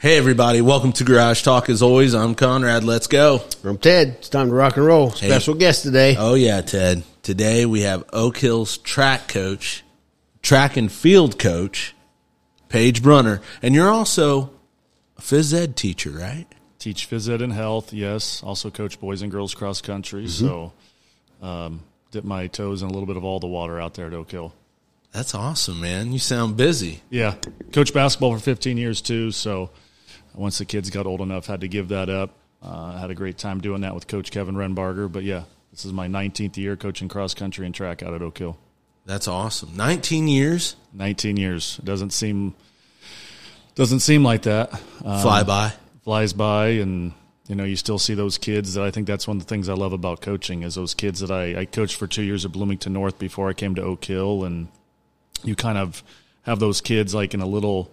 Hey, everybody. Welcome to Garage Talk. As always, I'm Conrad. Let's go. I'm Ted. It's time to rock and roll. Special guest today. Oh, yeah, Ted. Today we have Oak Hill's track coach, track and field coach, Paige Brunner. And you're also a phys ed teacher, right? Teach phys ed and health, yes. Also coach boys and girls cross country. So um, dip my toes in a little bit of all the water out there at Oak Hill. That's awesome, man. You sound busy. Yeah, coach basketball for 15 years too. So once the kids got old enough, had to give that up. Uh, had a great time doing that with Coach Kevin Renbarger. But yeah, this is my 19th year coaching cross country and track out at Oak Hill. That's awesome. 19 years? 19 years. Doesn't seem doesn't seem like that. Um, Fly by. flies by and you know you still see those kids that i think that's one of the things i love about coaching is those kids that i, I coached for two years at bloomington north before i came to oak hill and you kind of have those kids like in a little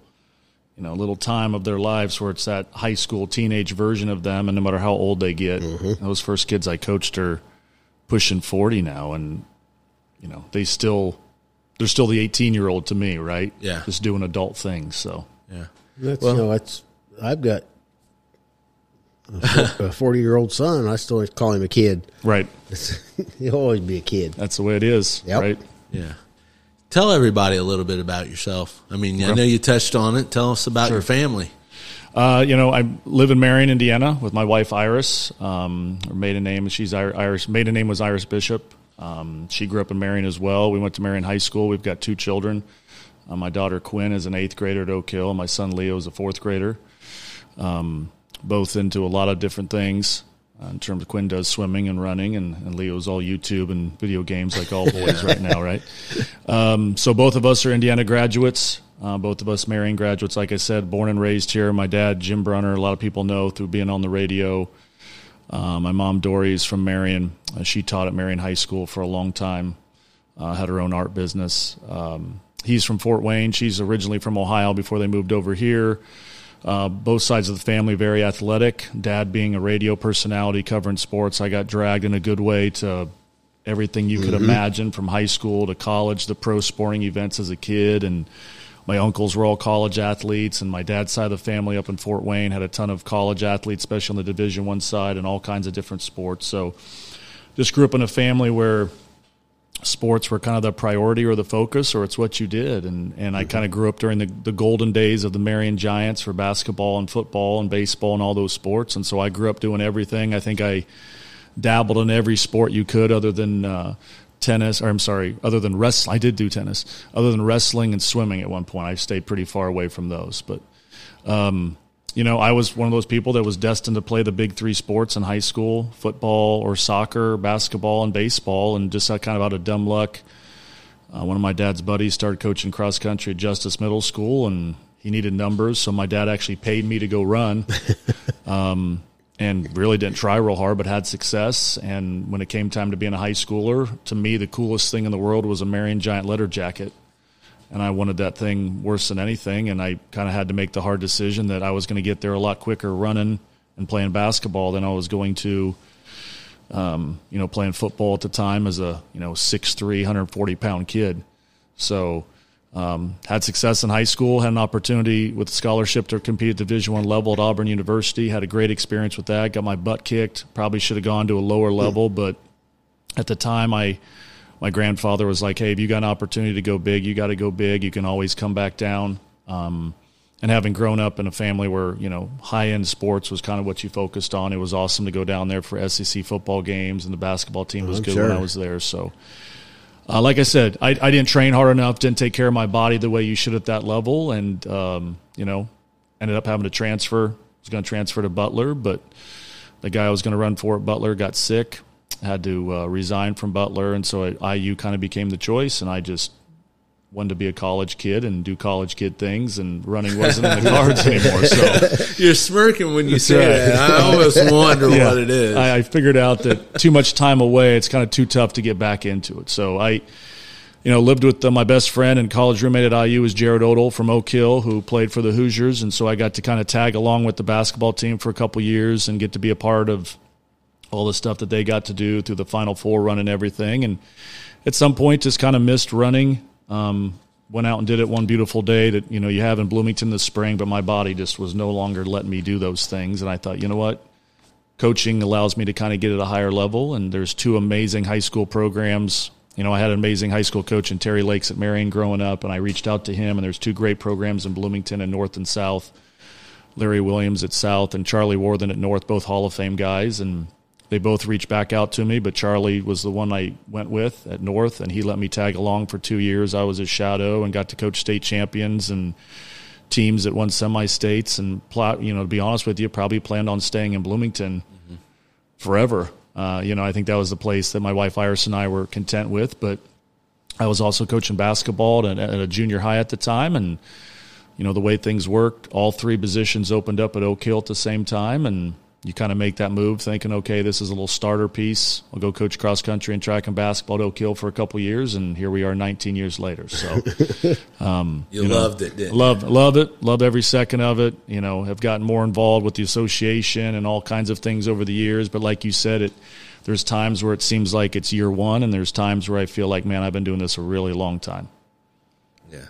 you know little time of their lives where it's that high school teenage version of them and no matter how old they get mm-hmm. those first kids i coached are pushing 40 now and you know they still they're still the 18 year old to me right Yeah. just doing adult things so Yeah. That's, Well- you know, that's, I've got a 40 year old son. I still call him a kid. right He'll always be a kid. that's the way it is Yep. right Yeah. Tell everybody a little bit about yourself. I mean, I know you touched on it. Tell us about your family. Uh, you know, I live in Marion, Indiana, with my wife Iris. Um, her maiden name she's Ir- Iris. Maiden name was Iris Bishop. Um, she grew up in Marion as well. We went to Marion High School. We've got two children. Uh, my daughter Quinn is an eighth grader at Oak Hill. My son Leo is a fourth grader. Um, both into a lot of different things. Uh, in terms of Quinn does swimming and running, and, and Leo's all YouTube and video games like all boys right now, right? Um, so both of us are Indiana graduates. Uh, both of us Marion graduates, like I said, born and raised here. My dad, Jim Brunner, a lot of people know through being on the radio. Uh, my mom, Dory, is from Marion. Uh, she taught at Marion High School for a long time. Uh, had her own art business. Um, he's from Fort Wayne. She's originally from Ohio before they moved over here. Uh, both sides of the family very athletic. Dad being a radio personality covering sports, I got dragged in a good way to everything you could imagine from high school to college, the pro sporting events as a kid, and my uncles were all college athletes, and my dad's side of the family up in Fort Wayne had a ton of college athletes, especially on the Division One side, and all kinds of different sports. So, just grew up in a family where sports were kind of the priority or the focus or it's what you did. And and I kind of grew up during the, the golden days of the Marion Giants for basketball and football and baseball and all those sports. And so I grew up doing everything. I think I dabbled in every sport you could other than uh, tennis or I'm sorry other than wrestling I did do tennis other than wrestling and swimming at one point. I stayed pretty far away from those. But um, you know, I was one of those people that was destined to play the big three sports in high school football or soccer, basketball, and baseball. And just kind of out of dumb luck, uh, one of my dad's buddies started coaching cross country at Justice Middle School, and he needed numbers. So my dad actually paid me to go run. um, and really didn't try real hard, but had success. And when it came time to being a high schooler, to me, the coolest thing in the world was a Marion Giant letter jacket and I wanted that thing worse than anything. And I kind of had to make the hard decision that I was going to get there a lot quicker running and playing basketball than I was going to, um, you know, playing football at the time as a you know 6'3", 140 pound kid. So um, had success in high school, had an opportunity with a scholarship to compete at Division One level at Auburn University. Had a great experience with that. Got my butt kicked. Probably should have gone to a lower level, but at the time I my grandfather was like, "Hey, if you got an opportunity to go big, you got to go big. You can always come back down." Um, and having grown up in a family where you know high end sports was kind of what you focused on, it was awesome to go down there for SEC football games, and the basketball team was I'm good when. I was there. So, uh, like I said, I, I didn't train hard enough, didn't take care of my body the way you should at that level, and um, you know, ended up having to transfer. Was going to transfer to Butler, but the guy I was going to run for at Butler got sick, had to uh, resign from Butler, and so at IU kind of became the choice, and I just wanted to be a college kid and do college kid things, and running wasn't in the cards anymore. So You're smirking when you say right. that. I almost wonder yeah, what it is. I, I figured out that too much time away, it's kind of too tough to get back into it. So I, you know, lived with uh, my best friend and college roommate at IU was Jared Odell from Oak Hill, who played for the Hoosiers, and so I got to kind of tag along with the basketball team for a couple years and get to be a part of all the stuff that they got to do through the Final Four run and everything. And at some point, just kind of missed running. Um, went out and did it one beautiful day that you know you have in Bloomington this spring, but my body just was no longer letting me do those things. And I thought, you know what, coaching allows me to kind of get at a higher level. And there's two amazing high school programs. You know, I had an amazing high school coach in Terry Lakes at Marion growing up, and I reached out to him. And there's two great programs in Bloomington and North and South. Larry Williams at South and Charlie Worthen at North, both Hall of Fame guys, and they both reached back out to me, but Charlie was the one I went with at North, and he let me tag along for two years. I was his shadow and got to coach state champions and teams that won semi states. And plot, you know, to be honest with you, probably planned on staying in Bloomington mm-hmm. forever. Uh, you know, I think that was the place that my wife Iris and I were content with. But I was also coaching basketball at, at a junior high at the time, and you know the way things worked, all three positions opened up at Oak Hill at the same time, and you kind of make that move thinking, okay, this is a little starter piece. I'll go coach cross country and track and basketball at Oak Hill for a couple years, and here we are 19 years later. So, um, you, you know, loved it, didn't love, you? Love it. Love every second of it. You know, have gotten more involved with the association and all kinds of things over the years. But like you said, it there's times where it seems like it's year one, and there's times where I feel like, man, I've been doing this a really long time. Yeah.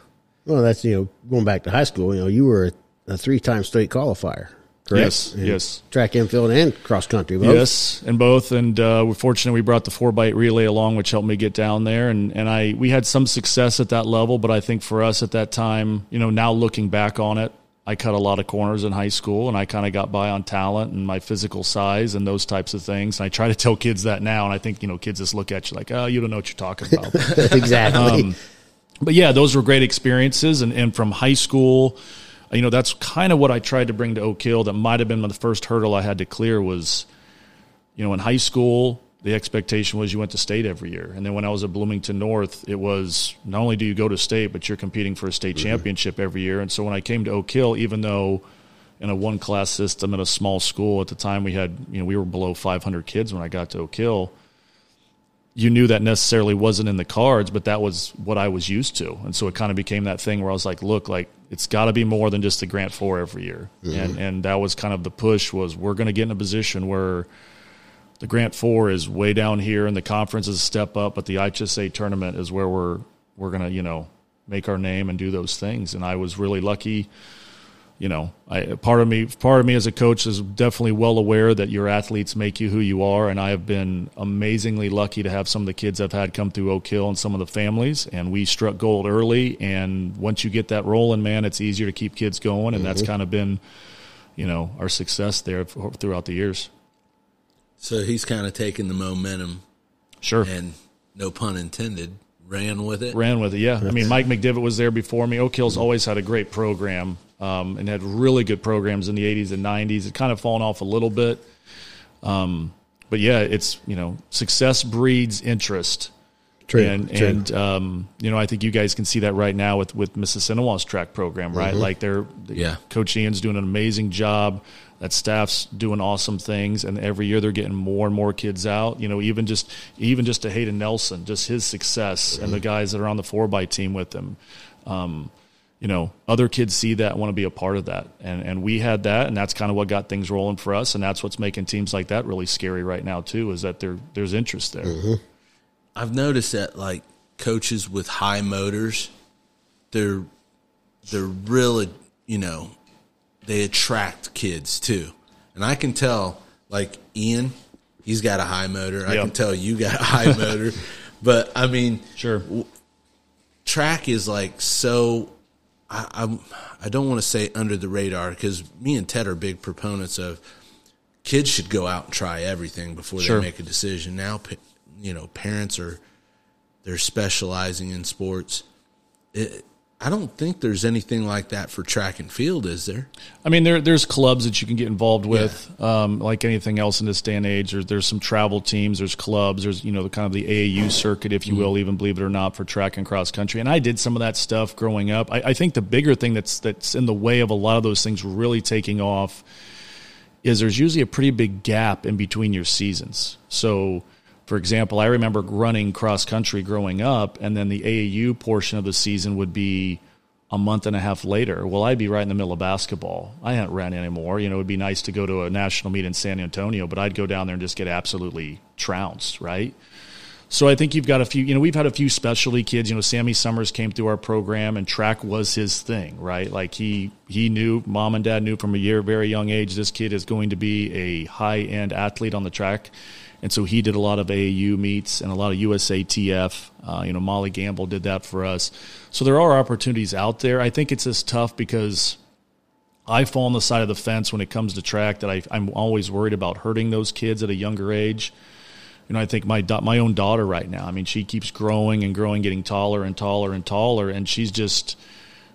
Well, that's you know going back to high school. You know, you were a three-time state qualifier correct? Yes, and yes. Track and field and cross country, both. Yes, and both. And uh, we're fortunate we brought the four bite relay along, which helped me get down there. And and I we had some success at that level, but I think for us at that time, you know, now looking back on it, I cut a lot of corners in high school, and I kind of got by on talent and my physical size and those types of things. And I try to tell kids that now, and I think you know kids just look at you like, oh, you don't know what you're talking about. exactly. Um, but yeah, those were great experiences, and and from high school you know that's kind of what I tried to bring to Oak Hill. That might have been the first hurdle I had to clear was, you know, in high school the expectation was you went to state every year, and then when I was at Bloomington North, it was not only do you go to state, but you're competing for a state mm-hmm. championship every year. And so when I came to Oak Hill, even though in a one class system at a small school at the time we had you know we were below 500 kids when I got to Oak Hill you knew that necessarily wasn't in the cards, but that was what I was used to. And so it kind of became that thing where I was like, look, like it's got to be more than just the grant four every year. Mm-hmm. And, and that was kind of the push was we're going to get in a position where the grant four is way down here and the conference is a step up, but the IHSA tournament is where we're, we're going to, you know, make our name and do those things. And I was really lucky you know, I, part of me, part of me as a coach is definitely well aware that your athletes make you who you are, and I have been amazingly lucky to have some of the kids I've had come through Oak Hill and some of the families, and we struck gold early. And once you get that rolling, man, it's easier to keep kids going, and mm-hmm. that's kind of been, you know, our success there throughout the years. So he's kind of taken the momentum, sure, and no pun intended, ran with it. Ran with it, yeah. I mean, Mike McDivitt was there before me. Oak Hill's always had a great program um, and had really good programs in the 80s and 90s. It kind of fallen off a little bit. Um, but yeah, it's, you know, success breeds interest. True, and true. and um, you know I think you guys can see that right now with with Mississinewa's track program, right? Mm-hmm. Like they're yeah. Coach Ian's doing an amazing job. That staff's doing awesome things, and every year they're getting more and more kids out. You know, even just even just to Hayden Nelson, just his success, mm-hmm. and the guys that are on the four by team with him. Um, you know, other kids see that and want to be a part of that. And and we had that and that's kind of what got things rolling for us and that's what's making teams like that really scary right now too is that there there's interest there. Mm-hmm. I've noticed that like coaches with high motors they're they're really, you know, they attract kids too. And I can tell like Ian, he's got a high motor. Yep. I can tell you got a high motor. But I mean, sure. track is like so I, I'm, I don't want to say under the radar because me and Ted are big proponents of kids should go out and try everything before sure. they make a decision. Now, you know, parents are they're specializing in sports. It, I don't think there's anything like that for track and field, is there? I mean, there there's clubs that you can get involved with, yeah. um, like anything else in this day and age. There's there's some travel teams, there's clubs, there's you know the kind of the AAU circuit, if you mm-hmm. will, even believe it or not, for track and cross country. And I did some of that stuff growing up. I, I think the bigger thing that's that's in the way of a lot of those things really taking off is there's usually a pretty big gap in between your seasons. So For example, I remember running cross country growing up, and then the AAU portion of the season would be a month and a half later. Well, I'd be right in the middle of basketball. I hadn't ran anymore. You know, it would be nice to go to a national meet in San Antonio, but I'd go down there and just get absolutely trounced, right? So I think you've got a few, you know, we've had a few specialty kids. You know, Sammy Summers came through our program and track was his thing, right? Like he he knew, mom and dad knew from a year very young age this kid is going to be a high end athlete on the track. And so he did a lot of AAU meets and a lot of USATF. Uh, you know, Molly Gamble did that for us. So there are opportunities out there. I think it's just tough because I fall on the side of the fence when it comes to track that I, I'm always worried about hurting those kids at a younger age you know, I think my my own daughter right now. I mean, she keeps growing and growing, getting taller and taller and taller, and she's just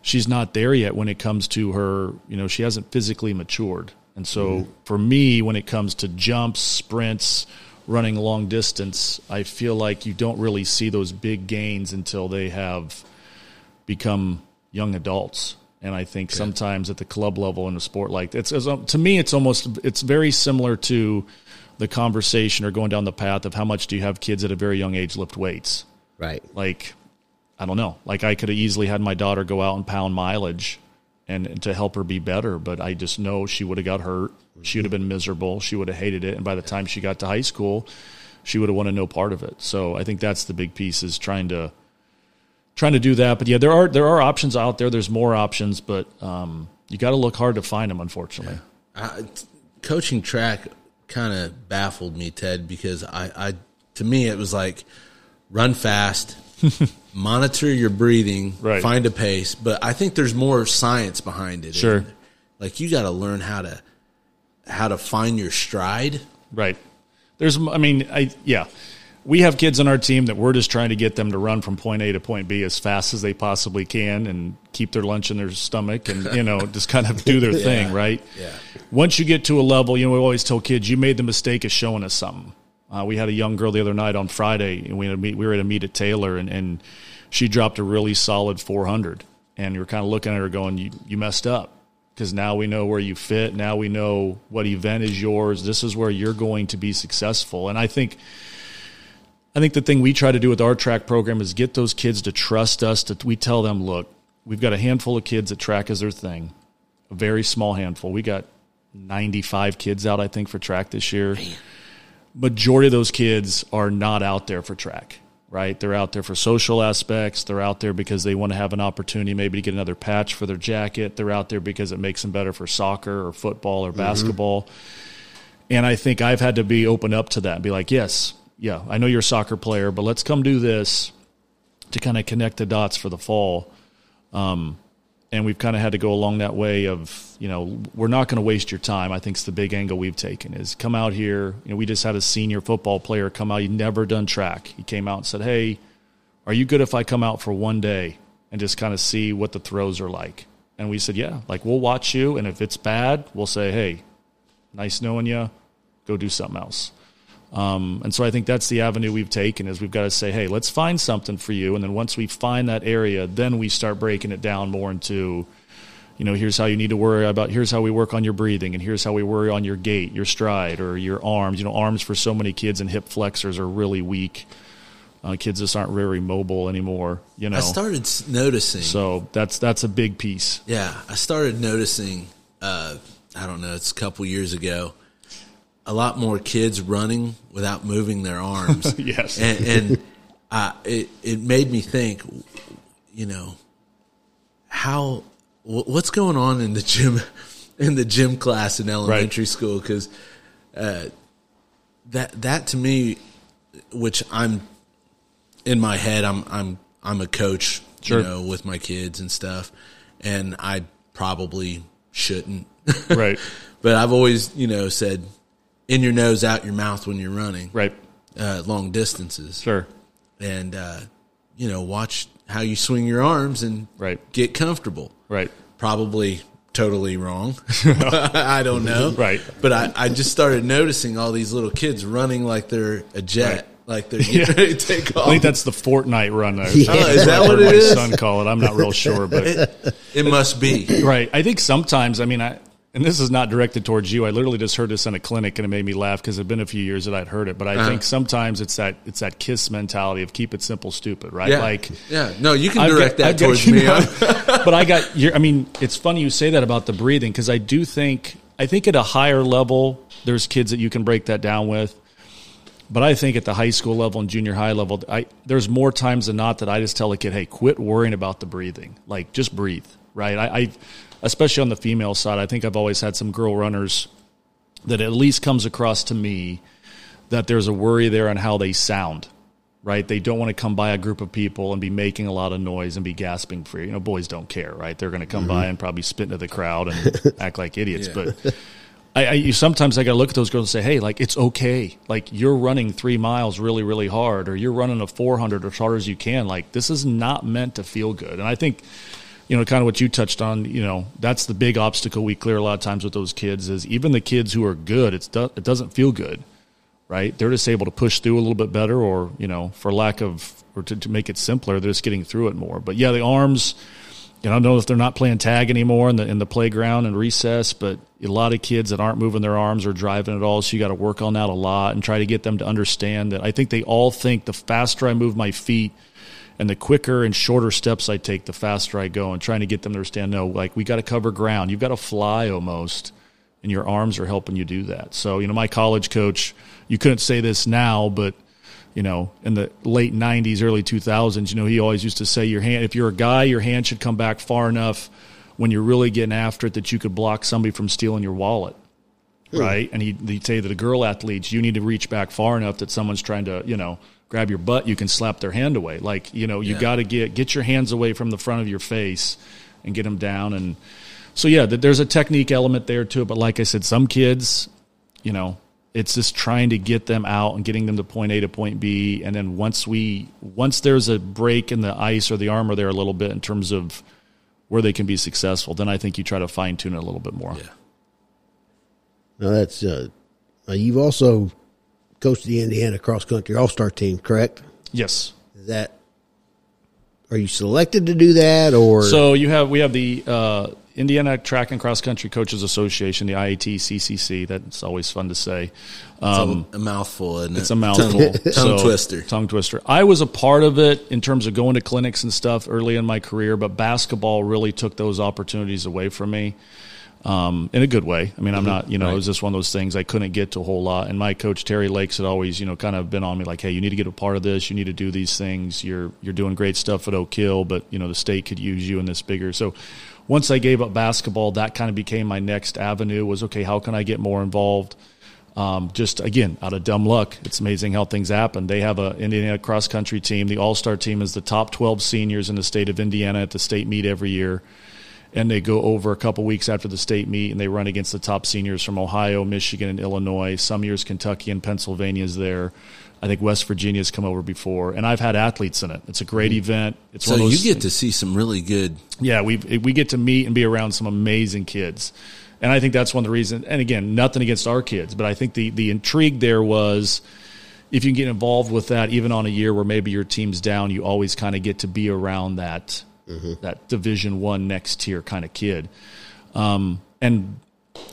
she's not there yet when it comes to her. You know, she hasn't physically matured, and so mm-hmm. for me, when it comes to jumps, sprints, running long distance, I feel like you don't really see those big gains until they have become young adults. And I think okay. sometimes at the club level in a sport like it's, it's um, to me, it's almost it's very similar to the conversation or going down the path of how much do you have kids at a very young age lift weights? Right. Like, I don't know. Like I could have easily had my daughter go out and pound mileage and, to help her be better, but I just know she would have got hurt. She would have been miserable. She would have hated it. And by the time she got to high school, she would have wanted no part of it. So I think that's the big piece is trying to trying to do that. But yeah, there are there are options out there. There's more options, but um, you got to look hard to find them. Unfortunately, uh, coaching track kind of baffled me, Ted, because I, I to me it was like run fast, monitor your breathing, right. find a pace. But I think there's more science behind it. Sure, and, like you got to learn how to how to find your stride. Right. There's, I mean, I yeah we have kids on our team that we're just trying to get them to run from point A to point B as fast as they possibly can and keep their lunch in their stomach and you know just kind of do their yeah. thing, right? Yeah. Once you get to a level, you know, we always tell kids you made the mistake of showing us something. Uh, we had a young girl the other night on Friday, and we had meet, we were at a meet at Taylor, and, and she dropped a really solid 400, and you're kind of looking at her going, "You you messed up." Because now we know where you fit. Now we know what event is yours. This is where you're going to be successful. And I think I think the thing we try to do with our track program is get those kids to trust us. That we tell them, look, we've got a handful of kids that track is their thing, a very small handful. We got 95 kids out, I think, for track this year. Man. Majority of those kids are not out there for track, right? They're out there for social aspects. They're out there because they want to have an opportunity maybe to get another patch for their jacket. They're out there because it makes them better for soccer or football or mm-hmm. basketball. And I think I've had to be open up to that and be like, yes, yeah, I know you're a soccer player, but let's come do this to kind of connect the dots for the fall. Um, and we've kind of had to go along that way of, you know, we're not going to waste your time. I think it's the big angle we've taken is come out here. You know, we just had a senior football player come out. He'd never done track. He came out and said, Hey, are you good if I come out for one day and just kind of see what the throws are like? And we said, Yeah, like we'll watch you. And if it's bad, we'll say, Hey, nice knowing you. Go do something else. Um, and so I think that's the avenue we've taken is we've got to say, hey, let's find something for you. And then once we find that area, then we start breaking it down more into, you know, here's how you need to worry about, here's how we work on your breathing, and here's how we worry on your gait, your stride, or your arms. You know, arms for so many kids and hip flexors are really weak. Uh, kids just aren't very mobile anymore. You know, I started noticing. So that's that's a big piece. Yeah, I started noticing. Uh, I don't know. It's a couple years ago a lot more kids running without moving their arms. yes, and, and uh, it it made me think, you know, how what's going on in the gym in the gym class in elementary right. school because uh, that that to me, which I'm in my head, I'm I'm I'm a coach, sure. you know, with my kids and stuff, and I probably shouldn't, right? but I've always, you know, said in your nose, out your mouth when you're running, right? Uh, long distances, sure. And uh, you know, watch how you swing your arms and right. get comfortable. Right. Probably totally wrong. I don't know. Right. But I, I just started noticing all these little kids running like they're a jet. Right. Like they're getting yeah. ready to take off. I think that's the Fortnite run. Yeah. Oh, is that what it my is? son call it. I'm not real sure, but it, it must be right. I think sometimes. I mean, I and this is not directed towards you. I literally just heard this in a clinic, and it made me laugh because it'd been a few years that I'd heard it. But I Uh-huh. think sometimes it's that it's that kiss mentality of keep it simple, stupid, right? Yeah, Like yeah. No, you can I've direct got- that I've got- towards you me. know, but I got your. I mean, it's funny you say that about the breathing because I do think I think at a higher level, there's kids that you can break that down with. But I think at the high school level and junior high level, I there's more times than not that I just tell a kid, "Hey, quit worrying about the breathing. Like, just breathe." Right? I, I especially on the female side, I think I've always had some girl runners that at least comes across to me that there's a worry there on how they sound right? They don't want to come by a group of people and be making a lot of noise and be gasping for you. You know, boys don't care, right? They're going to come by mm-hmm. and probably spit into the crowd and act like idiots. Yeah. But I, I you, sometimes I got to look at those girls and say, hey, like it's okay. Like you're running three miles really, really hard, or you're running a 400 as hard as you can. Like this is not meant to feel good. And I think. You know, kind of what you touched on. You know, that's the big obstacle we clear a lot of times with those kids is even the kids who are good, it's do, it doesn't feel good right? They're just able to push through a little bit better, or you know, for lack of or to, to make it simpler, they're just getting through it more. But yeah, the arms. You know, I know if they're not playing tag anymore in the in the playground and recess, but a lot of kids that aren't moving their arms or driving at all. So you got to work on that a lot and try to get them to understand that. I think they all think the faster I move my feet and the quicker and shorter steps I take, the faster I go. And trying to get them to understand, no, like we got to cover ground. You've got to fly almost and your arms are helping you do that. So, you know, my college coach, you couldn't say this now, but you know, in the late 90s, early 2000s, you know, he always used to say your hand if you're a guy, your hand should come back far enough when you're really getting after it that you could block somebody from stealing your wallet. Right? And he'd, he'd say to the girl athletes, you need to reach back far enough that someone's trying to, you know, grab your butt, you can slap their hand away. Like, you know, you Yeah. got to get get your hands away from the front of your face and get them down and so yeah, th- there's a technique element there too. But like I said, some kids, you know, it's just trying to get them out and getting them to point A to point B, and then once we once there's a break in the ice or the armor there a little bit in terms of where they can be successful, then I think you try to fine tune it a little bit more. Yeah. Now that's uh, uh, you've also coached the Indiana cross country all star team, correct? Yes. Is that are you selected to do that or So you have we have the uh, Indiana Track and Cross Country Coaches Association, the IAT CCC. That's always fun to say. Um, a mouthful, isn't It's a mouthful. Tongue, tongue So- twister. Tongue twister. I was a part of it in terms of going to clinics and stuff early in my career, but basketball really took those opportunities away from me. Um, in a good way. I mean, I'm not, you know, it was just one of those things I couldn't get to a whole lot. And my coach Terry Lakes had always, you know, kind of been on me like, "Hey, you need to get a part of this. You need to do these things. You're you're doing great stuff at Oak Hill, but you know, the state could use you in this bigger." So, once I gave up basketball, that kind of became my next avenue. Was okay, how can I get more involved? Um, just again, out of dumb luck, it's amazing how things happen. They have a Indiana cross country team. The All Star team is the top 12 seniors in the state of Indiana at the state meet every year, and they go over a couple weeks after the state meet and they run against the top seniors from Ohio, Michigan, and Illinois. Some years Kentucky and Pennsylvania is there. I think West Virginia's come over before, and I've had athletes in it. It's a great mm-hmm. event. It's So one of you get to see some really good. yeah, we we get to meet and be around some amazing kids, and I think that's one of the reasons. And again, nothing against our kids, but I think the the intrigue there was if you can get involved with that, even on a year where maybe your team's down, you always kind of get to be around that that Division One next tier kind of kid. Um, and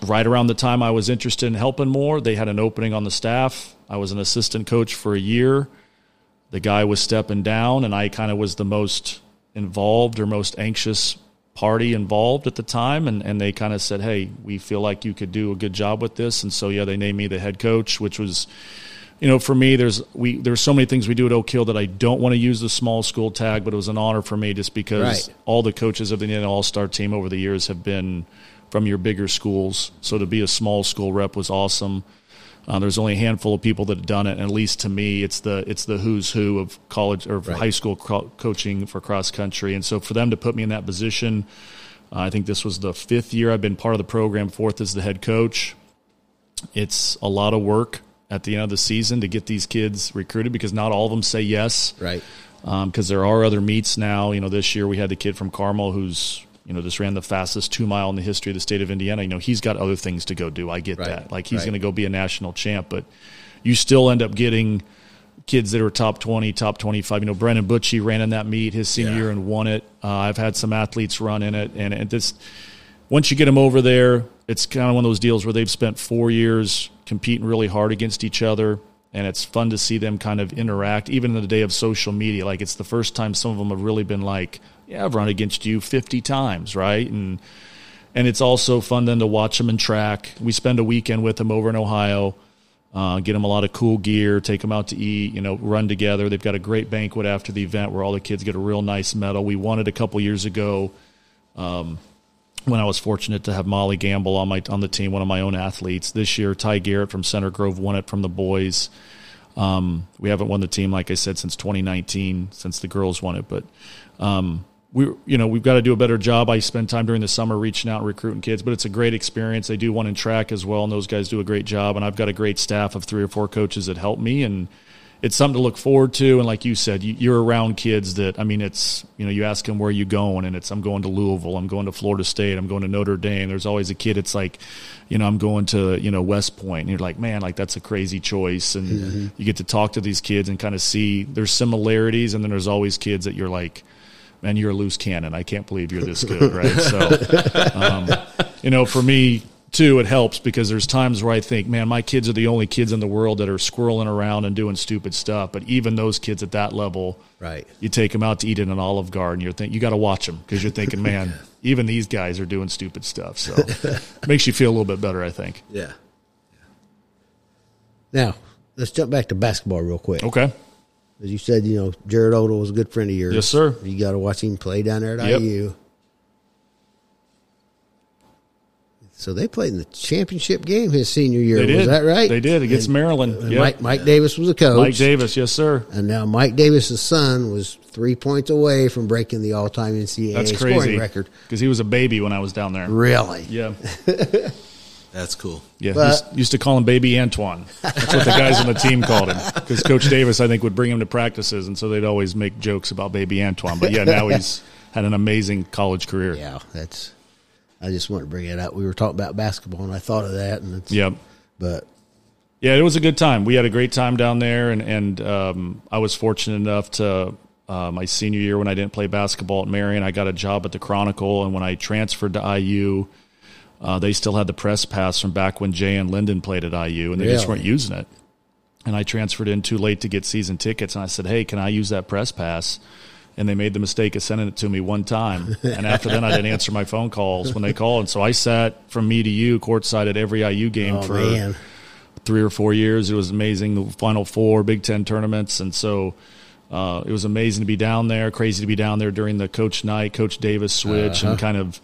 right around the time I was interested in helping more, they had an opening on the staff. I was an assistant coach for a year. The guy was stepping down, and I kind of was the most involved or most anxious party involved at the time. And, and they kind of said, Hey, we feel like you could do a good job with this. And so, yeah, they named me the head coach, which was, you know, for me, there's we there's so many things we do at Oak Hill that I don't want to use the small school tag, but it was an honor for me just because Right. all the coaches of the Indiana All Star team over the years have been from your bigger schools. So to be a small school rep was awesome. Uh, there's only a handful of people that have done it, and at least to me, it's the it's the who's who of college or Right. high school co- coaching for cross country. And so for them to put me in that position, uh, I think this was the fifth year I've been part of the program. Fourth as the head coach. It's a lot of work at the end of the season to get these kids recruited because not all of them say yes right? because there are other meets now. You know, this year we had the kid from Carmel who's you know just ran the fastest two mile in the history of the state of Indiana. You know, he's got other things to go do. I get Right, that. Like he's right. going to go be a national champ, but you still end up getting kids that are top 20, top 25. You know, Brennan Butchie ran in that meet his senior Yeah. year and won it. Uh, I've had some athletes run in it, and it just once you get them over there it's kind of one of those deals where they've spent four years competing really hard against each other, and it's fun to see them kind of interact, even in the day of social media. Like it's the first time some of them have really been like, "Yeah, I've run against you fifty times, right?" and and it's also fun then to watch them in track. We spend a weekend with them over in Ohio. Uh, get them a lot of cool gear, take them out to eat, you know, run together. They've got a great banquet after the event where all the kids get a real nice medal. We won it a couple years ago um, when I was fortunate to have Molly Gamble on my on the team, one of my own athletes. This year, Ty Garrett from Center Grove won it from the boys. Um, we haven't won the team, like I said, since 2019, since the girls won it. But um, we you know we've got to do a better job. I spend time during the summer reaching out and recruiting kids, but it's a great experience. They do one in track as well, and those guys do a great job. And I've got a great staff of three or four coaches that help me, and it's something to look forward to. And like you said, you, are around kids that I mean, it's you know you ask them where you going, and it's I'm going to Louisville, I'm going to Florida State, I'm going to Notre Dame. There's always a kid. It's like you know I'm going to you know West Point, and you're like man, like that's a crazy choice, and mm-hmm. you get to talk to these kids and kind of see there's similarities, and then there's always kids that you're like man, you're a loose cannon. I can't believe you're this good, right? So, um, you know, for me too, it helps because there's times where I think, man, my kids are the only kids in the world that are squirreling around and doing stupid stuff. But even those kids at that level, right? You take them out to eat in an Olive Garden, you're think you got to watch them because you're thinking, man, even these guys are doing stupid stuff. So, makes you feel a little bit better, I think. Yeah. Now, let's jump back to basketball real quick. Okay. As you said, you know, Jared Odell was a good friend of yours. Yes, sir. You got to watch him play down there at yep. IU. So they played in the championship game his senior year. They did. Was that right? They did against and, Maryland. And yep. Mike, Mike Davis was a coach. Mike Davis, yes, sir. And now Mike Davis's son was three points away from breaking the all-time NCAA That's scoring crazy. record. Because he was a baby when I was down there. Really? Yeah. That's cool. Yeah, But- used, used to call him Baby Antoine. That's what the guys on the team called him. Because Coach Davis, I think, would bring him to practices, and so they'd always make jokes about Baby Antoine. But yeah, now he's had an amazing college career. Yeah, that's. I just wanted to bring it up. We were talking about basketball, and I thought of that. And it's, Yep. but Yeah, it was a good time. We had a great time down there, and and um, I was fortunate enough to uh, my senior year when I didn't play basketball at Marion, I got a job at the Chronicle, and when I transferred to IU, uh, they still had the press pass from back when Jay and Lyndon played at IU, and they just weren't using it. And I transferred in too late to get season tickets, and I said, "Hey, can I use that press pass?" And they made the mistake of sending it to me one time, and after then, I didn't answer my phone calls when they called. And so I sat from me to you courtside at every IU game oh for man, three or four years. It was amazing. The Final Four, Big Ten tournaments, and so uh, it was amazing to be down there. Crazy to be down there during the Coach Knight, Coach Davis switch, Uh-huh. and kind of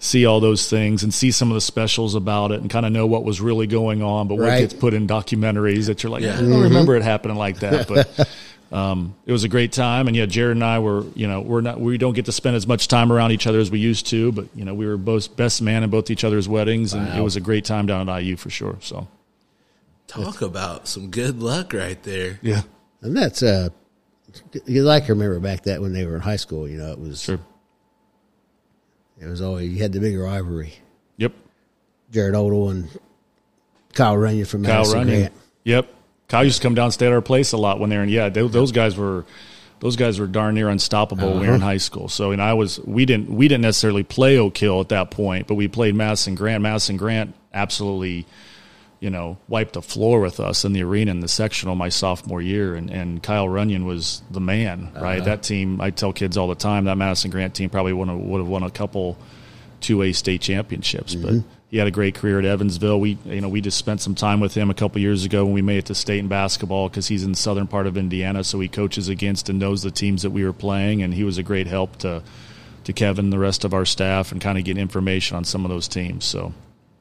see all those things and see some of the specials about it and kind of know what was really going on. But what Right. gets put in documentaries that you're like, Yeah. I don't remember it happening like that, but. Um, it was a great time, and yeah, Jared and I were, you know, we're not, we don't get to spend as much time around each other as we used to, but you know, we were both best man in both each other's weddings, and it was a great time down at IU for sure. So, Talk about some good luck right there. yeah, and that's uh, you like to remember back that when they were in high school. You know, it was sure, it was always you had the bigger rivalry. yep. Jared Odell and Kyle Runyon from Kyle Madison Runyon. Grant. Yep. Kyle used to come down and stay at our place a lot when they were in. Yeah, they, those guys were those guys were darn near unstoppable when we were in uh-huh. high school. So, and I was we didn't we didn't necessarily play Oak Hill at that point, but we played Madison Grant. Madison Grant absolutely, you know, wiped the floor with us in the arena in the sectional my sophomore year, and and Kyle Runyon was the man. Uh-huh. Right, that team. I tell kids all the time that Madison Grant team probably would have would have won a couple two A state championships, but mm-hmm. He had a great career at Evansville. We you know we just spent some time with him a couple years ago when we made it to state in basketball because he's in the southern part of Indiana, so he coaches against and knows the teams that we were playing, and he was a great help to to Kevin and the rest of our staff and kind of get information on some of those teams. So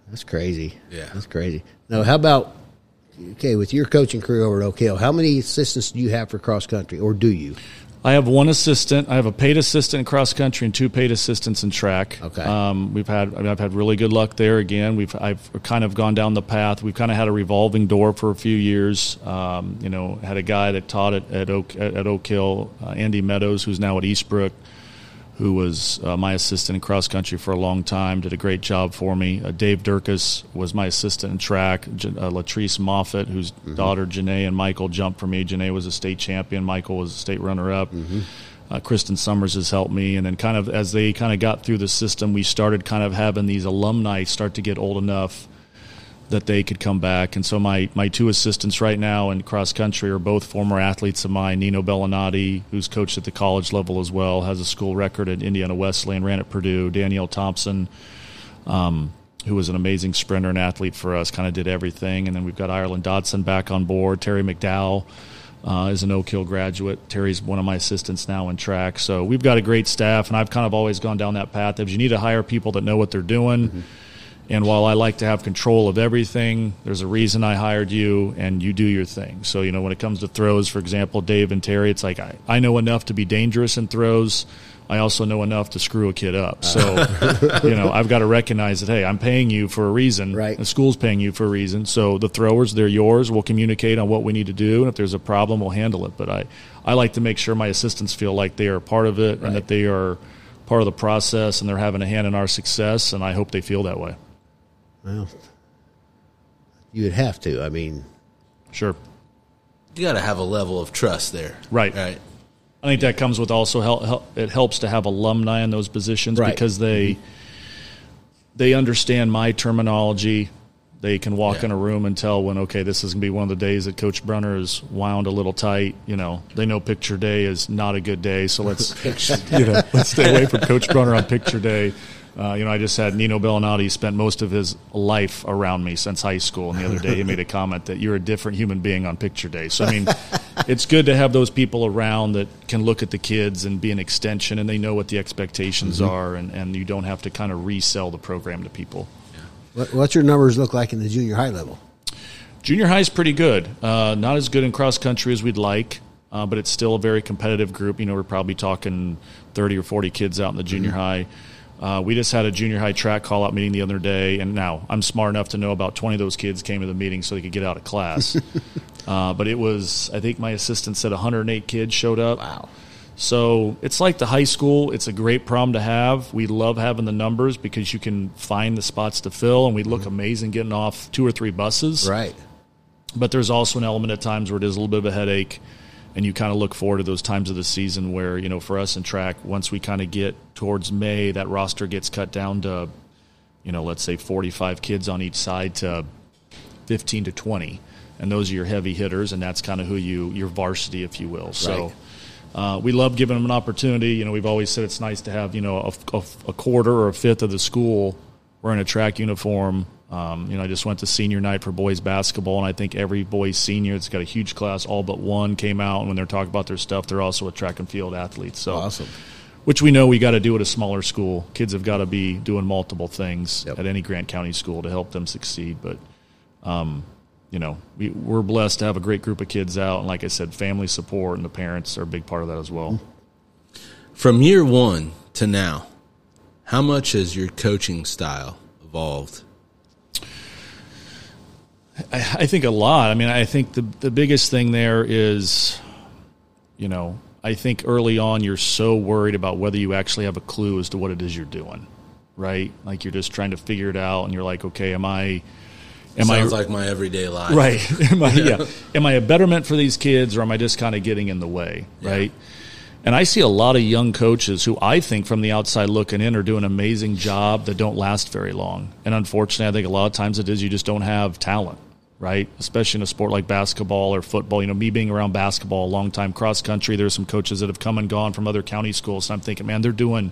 That's crazy. Yeah. that's crazy. Now, how about okay with your coaching career over at Oak Hill? How many assistants do you have for cross country, or do you? I have one assistant. I have a paid assistant in cross country and two paid assistants in track. Okay. Um, we've had I mean, I've had really good luck there. Again, we've I've kind of gone down the path. We've kind of had a revolving door for a few years. Um, you know, had a guy that taught at, at Oak at, Oak Hill, uh, Andy Meadows, who's now at Eastbrook, who was uh, my assistant in cross country for a long time. Did a great job for me. Uh, Dave Durkis was my assistant in track. J- uh, Latrice Moffett, whose daughter Janae and Michael jumped for me. Janae was a state champion. Michael was a state runner up. Uh, Kristen Summers has helped me, and then kind of as they kind of got through the system, we started kind of having these alumni start to get old enough that they could come back. And so my, my two assistants right now in cross country are both former athletes of mine. Nino Bellinati, who's coached at the college level as well, has a school record at Indiana Wesleyan, ran at Purdue. Danielle Thompson, um, who was an amazing sprinter and athlete for us, kind of did everything. And then we've got Ireland Dodson back on board. Terry McDowell uh, is an Oak Hill graduate. Terry's one of my assistants now in track. So we've got a great staff, and I've kind of always gone down that path. If you need to hire people that know what they're doing, mm-hmm and while I like to have control of everything, there's a reason I hired you and you do your thing. So, you know, when it comes to throws, for example, Dave and Terry, it's like I, I know enough to be dangerous in throws. I also know enough to screw a kid up. So, you know, I've got to recognize that, hey, I'm paying you for a reason. Right. The school's paying you for a reason. So the throwers, they're yours. We'll communicate on what we need to do. And if there's a problem, we'll handle it. But I, I like to make sure my assistants feel like they are part of it right. and that they are part of the process and they're having a hand in our success. And I hope they feel that way. Well, you would have to. I mean, sure. You got to have a level of trust there, right? Right. I think that comes with also help, help, it helps to have alumni in those positions right. because they mm-hmm. they understand my terminology. They can walk yeah. in a room and tell when okay, this is gonna be one of the days that Coach Brunner is wound a little tight. You know, they know picture day is not a good day, so let's you know let's stay away from Coach Brunner on picture day. Uh, you know, I just had Nino Bellinati spent most of his life around me since high school, and the other day he made a comment that you're a different human being on picture day. So I mean, it's good to have those people around that can look at the kids and be an extension, and they know what the expectations mm-hmm. are, and, and you don't have to kind of resell the program to people. What, what's your numbers look like in the junior high level? Junior high is pretty good. Uh, not as good in cross country as we'd like, uh, but it's still a very competitive group. You know, we're probably talking 30 or 40 kids out in the junior mm-hmm. high. Uh, we just had a junior high track call out meeting the other day, and now I'm smart enough to know about 20 of those kids came to the meeting so they could get out of class. uh, but it was, I think my assistant said 108 kids showed up. Wow. So it's like the high school. It's a great problem to have. We love having the numbers because you can find the spots to fill, and we look mm-hmm. amazing getting off two or three buses. Right. But there's also an element at times where it is a little bit of a headache and you kind of look forward to those times of the season where you know for us in track once we kind of get towards may that roster gets cut down to you know let's say 45 kids on each side to 15 to 20 and those are your heavy hitters and that's kind of who you your varsity if you will so right. Uh, we love giving them an opportunity. You know, we've always said it's nice to have you know a, a, a quarter or a fifth of the school wearing a track uniform um, you know, I just went to senior night for boys basketball, and I think every boys senior that's got a huge class, all but one came out. And when they're talking about their stuff, they're also a track and field athletes. So awesome. Which we know we got to do at a smaller school. Kids have got to be doing multiple things yep. at any Grant County school to help them succeed. But, um, you know, we, we're blessed to have a great group of kids out, and like I said, family support and the parents are a big part of that as well. From year one to now, how much has your coaching style evolved? I, I think a lot. I mean, I think the the biggest thing there is, you know, I think early on you're so worried about whether you actually have a clue as to what it is you're doing, right? Like you're just trying to figure it out, and you're like, okay, am I? Am Sounds I, like my everyday life, right? Am I, yeah. Am I a betterment for these kids, or am I just kind of getting in the way, yeah. right? And I see a lot of young coaches who I think from the outside looking in are doing an amazing job that don't last very long. And unfortunately, I think a lot of times it is you just don't have talent right? Especially in a sport like basketball or football. You know, me being around basketball a long time, cross country, there's some coaches that have come and gone from other county schools. And I'm thinking, man, they're doing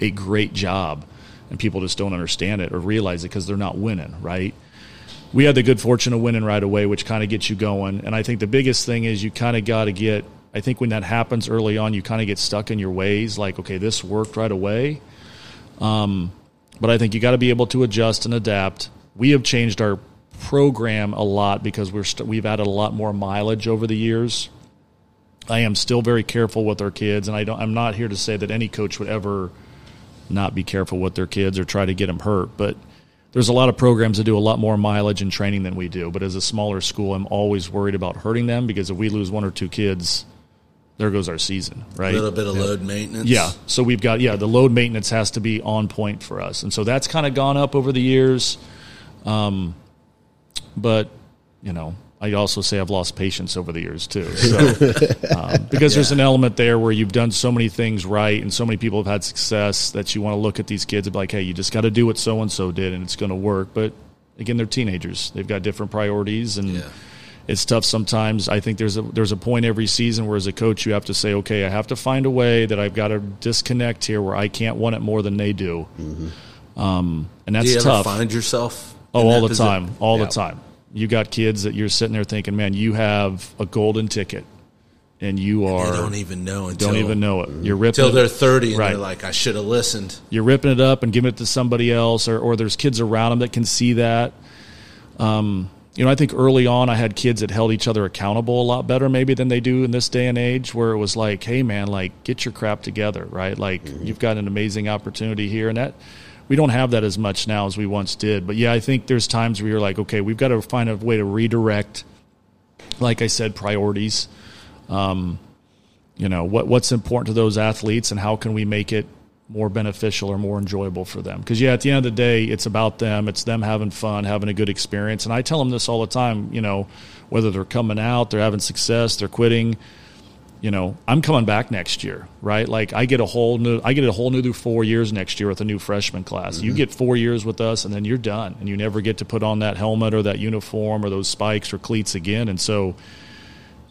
a great job. And people just don't understand it or realize it because they're not winning, right? We had the good fortune of winning right away, which kind of gets you going. And I think the biggest thing is you kind of got to get, I think when that happens early on, you kind of get stuck in your ways like, okay, this worked right away. Um, but I think you got to be able to adjust and adapt. We have changed our program a lot because we're st- we've added a lot more mileage over the years. I am still very careful with our kids, and I don't. I'm not here to say that any coach would ever not be careful with their kids or try to get them hurt, but there's a lot of programs that do a lot more mileage and training than we do. But as a smaller school, I'm always worried about hurting them because if we lose one or two kids, there goes our season, right? A little bit of yeah. load maintenance. Yeah. So we've got, yeah, the load maintenance has to be on point for us. And so that's kind of gone up over the years. Um, but, you know, I also say I've lost patience over the years too. So, um, because there's an element there where you've done so many things right and so many people have had success that you want to look at these kids and be like, hey, you just got to do what so and so did and it's going to work. But again, they're teenagers; they've got different priorities and. Yeah. It's tough sometimes. I think there's a there's a point every season where, as a coach, you have to say, okay, I have to find a way that I've got to disconnect here, where I can't want it more than they do, um, and that's Do you ever tough. find yourself? Oh, all the position? time, all Yeah. the time. You got kids that you're sitting there thinking, man, you have a golden ticket, and you are don't even know until don't even know it. You're ripping until they're thirty, and Right. they're like, "I should have listened." you're ripping it up and giving it to somebody else, or, or there's kids around them that can see that. Um, you know, I think early on I had kids that held each other accountable a lot better, maybe than they do in this day and age, where it was like, "Hey, man, like get your crap together, right? Like you've got an amazing opportunity here," and that we don't have that as much now as we once did. But yeah, I think there's times where you're like, "Okay, we've got to find a way to redirect." Like I said, priorities um, you know what what's important to those athletes and how can we make it more beneficial or more enjoyable for them because yeah at the end of the day it's about them it's them having fun having a good experience and i tell them this all the time you know whether they're coming out they're having success they're quitting you know i'm coming back next year right like i get a whole new i get a whole new four years next year with a new freshman class you get four years with us and then you're done and you never get to put on that helmet or that uniform or those spikes or cleats again and so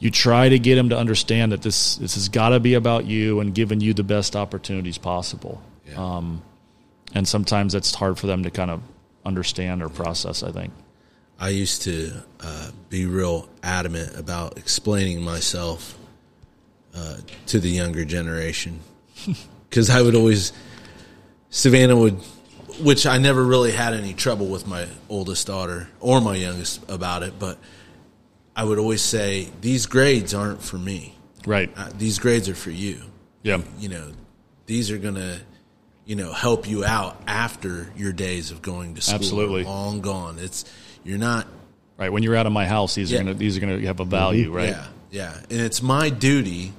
you try to get them to understand that this this has got to be about you and giving you the best opportunities possible. Yeah. Um, and sometimes that's hard for them to kind of understand or process. I think. I used to uh, be real adamant about explaining myself uh, to the younger generation because I would always Savannah would, which I never really had any trouble with my oldest daughter or my youngest about it, but I would always say these grades aren't for me. Right. Uh, these grades are for you. Yeah. You know, these are gonna, you know, help you out after your days of going to school. Absolutely. are long gone. It's you're not Right. When you're out of my house, these Yeah. are gonna these are gonna have a value. Right. Yeah, yeah. And it's my duty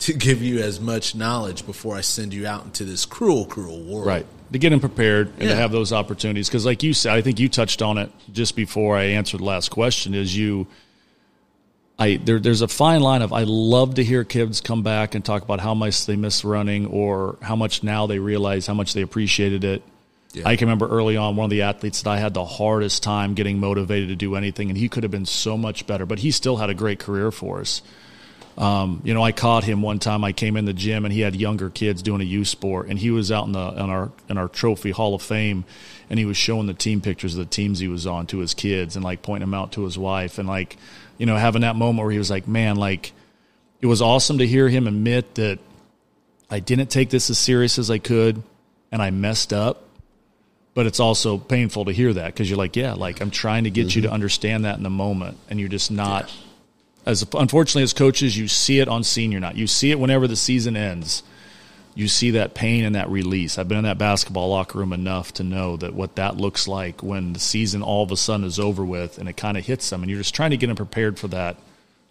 to give you as much knowledge before I send you out into this cruel, cruel world. Right. To get them prepared and Yeah. to have those opportunities. Because, like you said, I think you touched on it just before I answered the last question. Is you, I there, there's a fine line of I love to hear kids come back and talk about how much they miss running or how much now they realize how much they appreciated it. Yeah. I can remember early on one of the athletes that I had the hardest time getting motivated to do anything, and he could have been so much better, but he still had a great career for us. Um, you know, I caught him one time. I came in the gym and he had younger kids doing a youth sport, and he was out in the in our in our trophy Hall of Fame, and he was showing the team pictures of the teams he was on to his kids and like pointing them out to his wife, and like you know having that moment where he was like, man, like it was awesome to hear him admit that I didn't take this as serious as I could, and I messed up. But it's also painful to hear that because you're like, yeah, like I'm trying to get you to understand that in the moment, and you're just not as unfortunately as coaches, you see it on senior night. You see it whenever the season ends. You see that pain and that release. I've been in that basketball locker room enough to know that what that looks like when the season all of a sudden is over with and it kind of hits them, and you're just trying to get them prepared for that.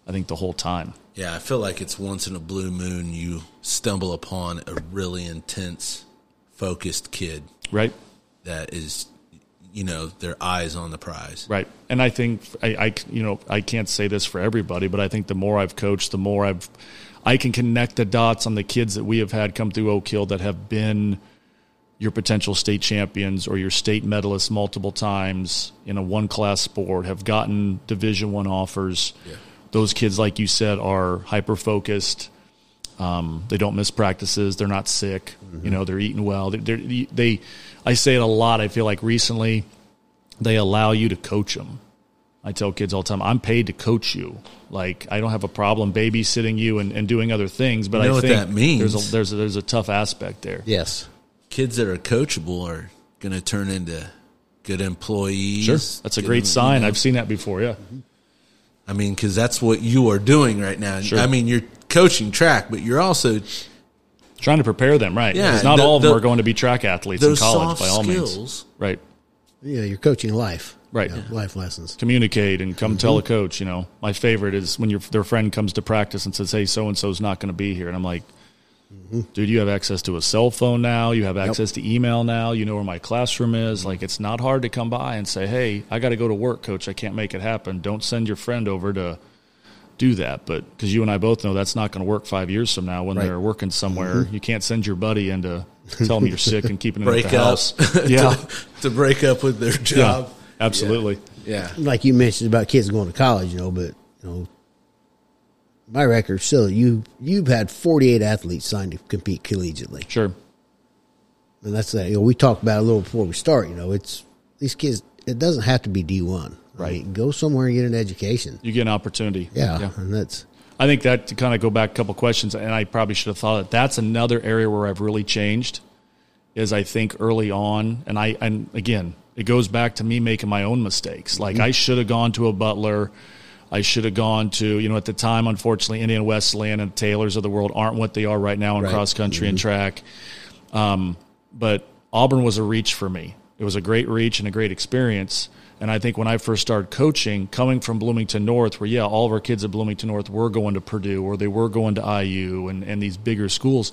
I think the whole time. Yeah, I feel like it's once in a blue moon you stumble upon a really intense, focused kid Right. that is, you know, their eyes on the prize. Right. And I think I, I, you know, I can't say this for everybody, but I think the more I've coached, the more I've, I can connect the dots on the kids that we have had come through Oak Hill that have been your potential state champions or your state medalists multiple times in a one class sport, have gotten Division One offers. Yeah. Those kids, like you said, are hyper focused. Um, they don't miss practices. They're not sick. You know, they're eating well. They're, they're, they, I say it a lot. I feel like recently they allow you to coach them. I tell kids all the time, I'm paid to coach you. Like I don't have a problem babysitting you and, and doing other things, but You know I what think that means. there's a, there's a, there's a tough aspect there. Yes. Kids that are coachable are going to turn into good employees. Sure, that's a great you sign. know. I've seen that before. Yeah, I mean, because that's what you are doing right now. Sure. I mean, you're coaching track, but you're also trying to prepare them right. Yeah, because not the- all of them the- are going to be track athletes in college soft by all means. Right, Yeah, you're coaching life. Right. You know, Life lessons. communicate and come tell a mm-hmm. coach. You know, my favorite is when your their friend comes to practice and says, "Hey, so and so's not going to be here," and I'm like, mm-hmm. Dude, you have access to a cell phone now. You have access to email now. You know where my classroom is. Mm-hmm. Like, it's not hard to come by and say, hey, I got to go to work, coach. I can't make it happen. Don't send your friend over to do that. But because you and I both know that's not going to work five years from now when Right. they're working somewhere. Mm-hmm. You can't send your buddy in to tell them you're sick and keeping it break at the up. house. Yeah. to, to break up with their yeah. job. Absolutely. Yeah. like you mentioned about kids going to college, you know, but you know, my record still you you've had forty eight athletes signed to compete collegiately, Sure. and that's that. You know, we talked about it a little before we start. You know, it's these kids. It doesn't have to be D one. Right. Go somewhere and get an education. You get an opportunity. Yeah, and that's I think that to kind of go back a couple questions, and I probably should have thought that that's another area where I've really changed. Is I think early on, and I and again, it goes back to me making my own mistakes. Like I should have gone to a Butler, I should have gone to you know at the time, unfortunately, Indiana Wesleyan and Taylors of the world aren't what they are right now in Right. cross country and track. Um, but Auburn was a reach for me. It was a great reach and a great experience. And I think when I first started coaching, coming from Bloomington North, where yeah, all of our kids at Bloomington North were going to Purdue or they were going to IU and, and these bigger schools.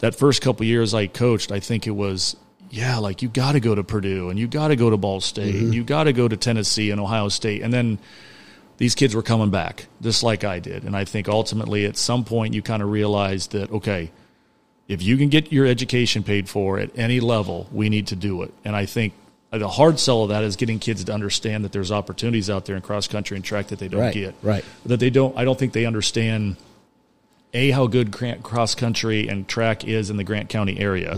That first couple years I coached, I think it was yeah, like you got to go to Purdue and you got to go to Ball State, and mm-hmm. you got to go to Tennessee and Ohio State, and then these kids were coming back just like I did. And I think ultimately at some point you kind of realized that okay, if you can get your education paid for at any level, we need to do it. And I think the hard sell of that is getting kids to understand that there's opportunities out there in cross country and track that they don't Right, get. right. That they don't. I don't think they understand a how good cross country and track is in the Grant County area,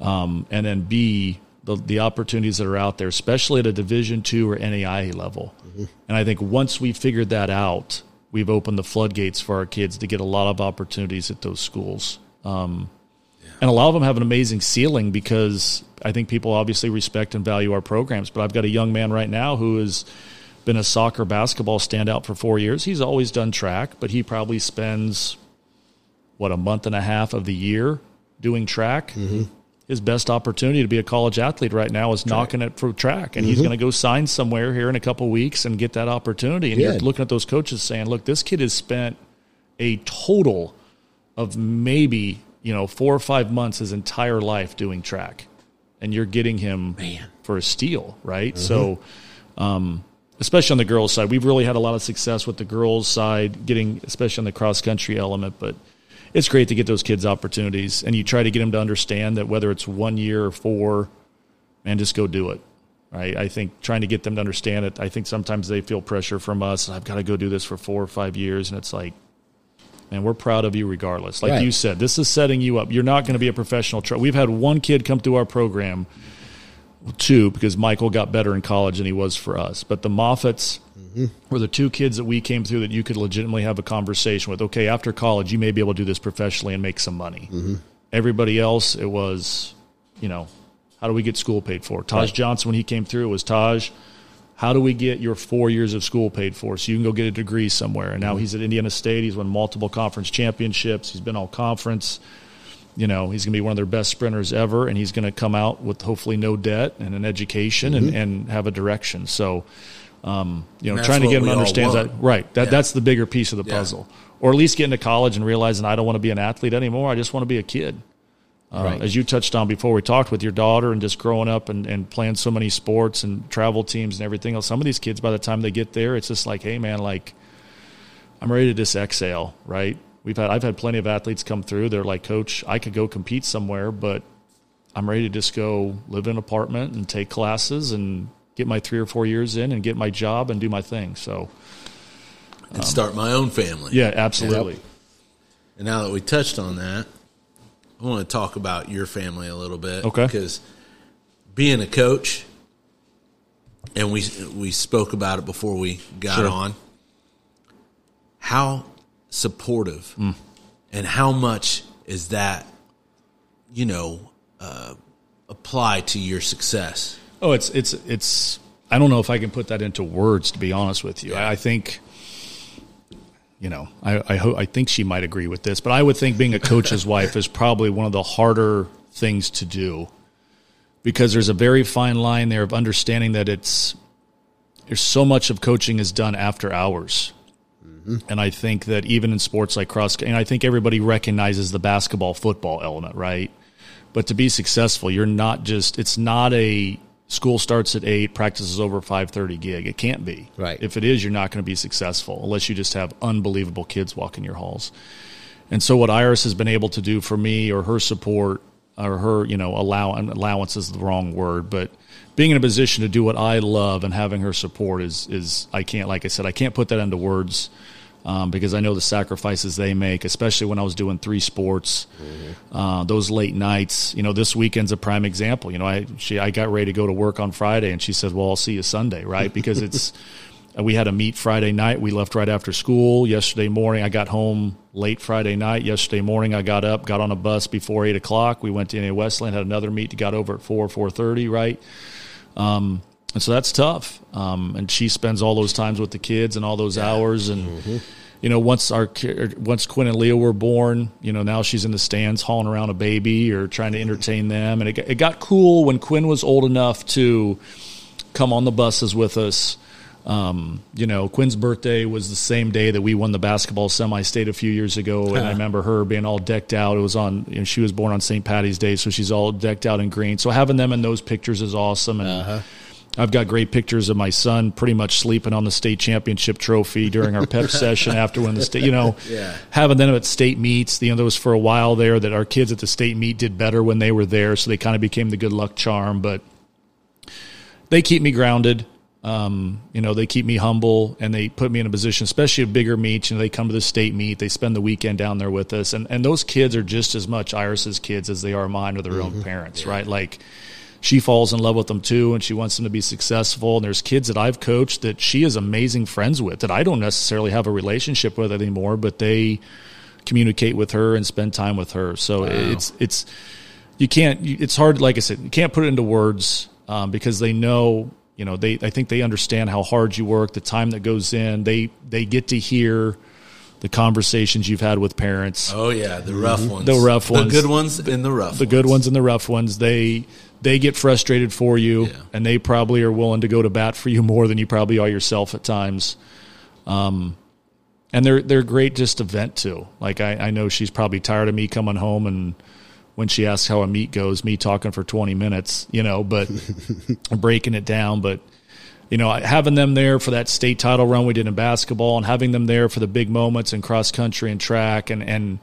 um, and then b the the opportunities that are out there, especially at a Division two or NAIA level. And I think once we figured that out, we've opened the floodgates for our kids to get a lot of opportunities at those schools. Um, and a lot of them have an amazing ceiling because I think people obviously respect and value our programs. But I've got a young man right now who has been a soccer basketball standout for four years. He's always done track, but he probably spends what a month and a half of the year doing track. Mm-hmm. His best opportunity to be a college athlete right now is knocking it for track, and he's mm-hmm. going to go sign somewhere here in a couple weeks and get that opportunity. And you're looking at those coaches saying, "Look, this kid has spent a total of maybe you know four or five months his entire life doing track, and you're getting him Man. for a steal, right? So, um, especially on the girls' side, we've really had a lot of success with the girls' side, getting especially on the cross country element, but. It's great to get those kids opportunities, and you try to get them to understand that whether it's one year or four, man, just go do it. Right? I think trying to get them to understand it. I think sometimes they feel pressure from us. I've got to go do this for four or five years, and it's like, man, we're proud of you regardless. Like Right. you said, this is setting you up. You're not going to be a professional. Tra- We've had one kid come through our program, two because Michael got better in college than he was for us. But the Moffats mm-hmm. were the two kids that we came through that you could legitimately have a conversation with. Okay, after college, you may be able to do this professionally and make some money. Mm-hmm. Everybody else, it was, you know, how do we get school paid for? Taj Right. Johnson, when he came through, it was Taj. How do we get your four years of school paid for so you can go get a degree somewhere? And now he's at Indiana State. He's won multiple conference championships. He's been all conference. You know, he's going to be one of their best sprinters ever, and he's going to come out with hopefully no debt and an education and, and have a direction. So, um, you know, trying to get him to understand that. Right. That, Yeah. That's the bigger piece of the Yeah. puzzle. Or at least getting to college and realizing I don't want to be an athlete anymore. I just want to be a kid. Uh, Right. As you touched on before, we talked with your daughter and just growing up and, and playing so many sports and travel teams and everything else. Some of these kids, by the time they get there, it's just like, hey, man, like, I'm ready to just exhale, right? We've had I've had plenty of athletes come through. They're like, Coach, I could go compete somewhere, but I'm ready to just go live in an apartment and take classes and get my three or four years in and get my job and do my thing. So And start my own family. yeah, absolutely. And now that we touched on that, I want to talk about your family a little bit. Okay. Because being a coach, and we we spoke about it before we got Sure. on, how supportive Hmm. and how much is that, you know, uh, apply to your success? Oh, it's it's it's. I don't know if I can put that into words. To be honest with you, I, I think, you know, I I, ho- I think she might agree with this, but I would think being a coach's wife is probably one of the harder things to do because there's a very fine line there of understanding that it's there's so much of coaching is done after hours, mm-hmm. And I think that even in sports like cross, and I think everybody recognizes the basketball football element, right? But to be successful, you're not just, it's not a school starts at eight, practice is over 530 gig. It can't be. Right. If it is, you're not going to be successful unless you just have unbelievable kids walking your halls. And so what Iris has been able to do for me or her support or her, you know, allow allowance is the wrong word, but being in a position to do what I love and having her support is is I can't like I said I can't put that into words um, because I know the sacrifices they make, especially when I was doing three sports, mm-hmm. uh, those late nights. You know, this weekend's a prime example. You know, I she I got ready to go to work on Friday, and she said, "Well, I'll see you Sunday," right? Because it's we had a meet Friday night. We left right after school. Yesterday morning, I got home late Friday night. Yesterday morning, I got up, got on a bus before eight o'clock. We went to Indiana Wesleyan, had another meet. Got over at four four thirty, right? Um, and so that's tough. Um, and she spends all those times with the kids and all those yeah. hours. And mm-hmm. you know, once our once Quinn and Leo were born, you know, now she's in the stands hauling around a baby or trying to entertain them. And it, it got cool when Quinn was old enough to come on the buses with us. Um, you know, Quinn's birthday was the same day that we won the basketball semi-state a few years ago, and I remember her being all decked out. It was on, you know, she was born on St. Patty's Day, so she's all decked out in green. So having them in those pictures is awesome, and uh-huh. I've got great pictures of my son pretty much sleeping on the state championship trophy during our pep session after when the state, you know, yeah. having them at state meets. You know, there was for a while there that our kids at the state meet did better when they were there, so they kind of became the good luck charm. But they keep me grounded. Um, you know, they keep me humble and they put me in a position, especially a bigger meet. You know, they come to the state meet, they spend the weekend down there with us, and and those kids are just as much Iris's kids as they are mine or their mm-hmm. own parents, yeah. right? Like she falls in love with them too and she wants them to be successful and there's kids that I've coached that she is amazing friends with that I don't necessarily have a relationship with anymore but they communicate with her and spend time with her so wow. it's it's you can't it's hard like I said you can't put it into words um, because they know you know they I think they understand how hard you work the time that goes in they they get to hear the conversations you've had with parents. Oh yeah, the rough mm-hmm. ones, the rough ones, the good ones, and the rough, the good ones and the rough ones. They they get frustrated for you, yeah. and they probably are willing to go to bat for you more than you probably are yourself at times. Um, and they're they're great just to vent to. Like I, I know she's probably tired of me coming home and when she asks how a meet goes, me talking for twenty minutes, you know, but breaking it down. But you know, having them there for that state title run we did in basketball, and having them there for the big moments in cross country and track, and and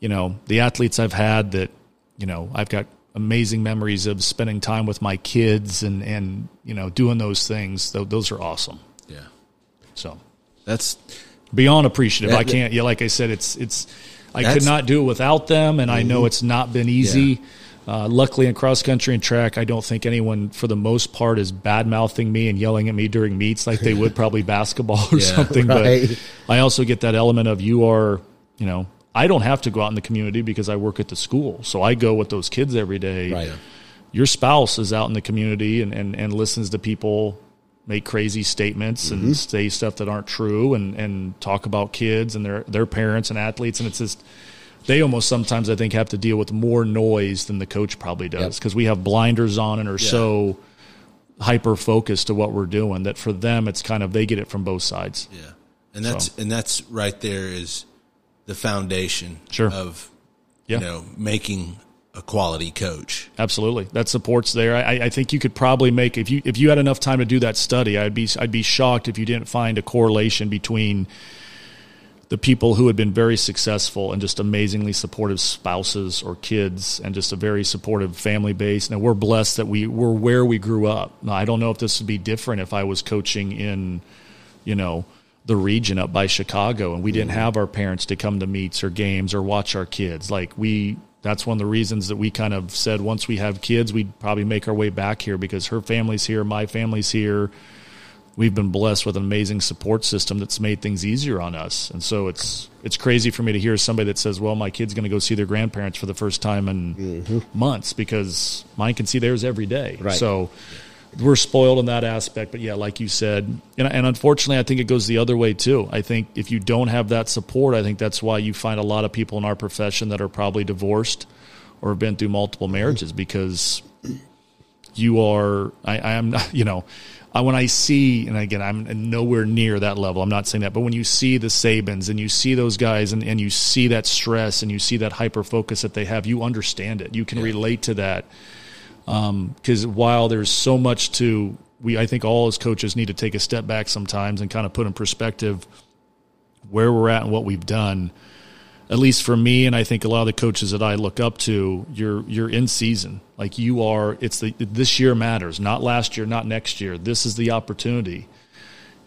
you know the athletes I've had that you know I've got amazing memories of spending time with my kids and and you know doing those things. Those are awesome. Yeah. So that's beyond appreciative. That, I can't. Yeah, like I said, it's it's. I could not do it without them, and mm-hmm. I know mm-hmm. it's not been easy. Yeah. Uh, luckily, in cross country and track, I don't think anyone, for the most part, is bad mouthing me and yelling at me during meets like they would probably basketball or yeah, something. Right. But I also get that element of you are, you know, I don't have to go out in the community because I work at the school. So I go with those kids every day. Right. Your spouse is out in the community and, and, and listens to people make crazy statements mm-hmm. and say stuff that aren't true and, and talk about kids and their, their parents and athletes. And it's just, they almost sometimes I think have to deal with more noise than the coach probably does because yep. we have blinders on and are yeah. so hyper focused to what we're doing that for them it's kind of they get it from both sides. Yeah. And that's so. and that's right there is the foundation sure. of yeah. you know making a quality coach. Absolutely, that supports there. I, I, think you could probably make if you if you had enough time to do that study. I'd be I'd be shocked if you didn't find a correlation between the people who had been very successful and just amazingly supportive spouses or kids and just a very supportive family base. Now we're blessed that we were where we grew up. Now I don't know if this would be different if I was coaching in, you know, the region up by Chicago and we didn't mm-hmm. have our parents to come to meets or games or watch our kids. Like we that's one of the reasons that we kind of said once we have kids we'd probably make our way back here because her family's here, my family's here. We've been blessed with an amazing support system that's made things easier on us. And so it's it's crazy for me to hear somebody that says, "Well, my kid's going to go see their grandparents for the first time in mm-hmm. months because mine can see theirs every day." Right. So we're spoiled in that aspect. But yeah, like you said, and, and, unfortunately, I think it goes the other way too. I think if you don't have that support, I think that's why you find a lot of people in our profession that are probably divorced or have been through multiple marriages because you are. I, I am not. You know, I, when I see, and again, I'm nowhere near that level. I'm not saying that, but when you see the Sabans and you see those guys, and, and you see that stress and you see that hyper focus that they have, you understand it. You can relate to that. Because um, while there's so much to, we I think all as coaches need to take a step back sometimes and kind of put in perspective where we're at and what we've done at least for me, and I think a lot of the coaches that I look up to, you're you're in season. Like you are. It's the this year matters, not last year, not next year. This is the opportunity,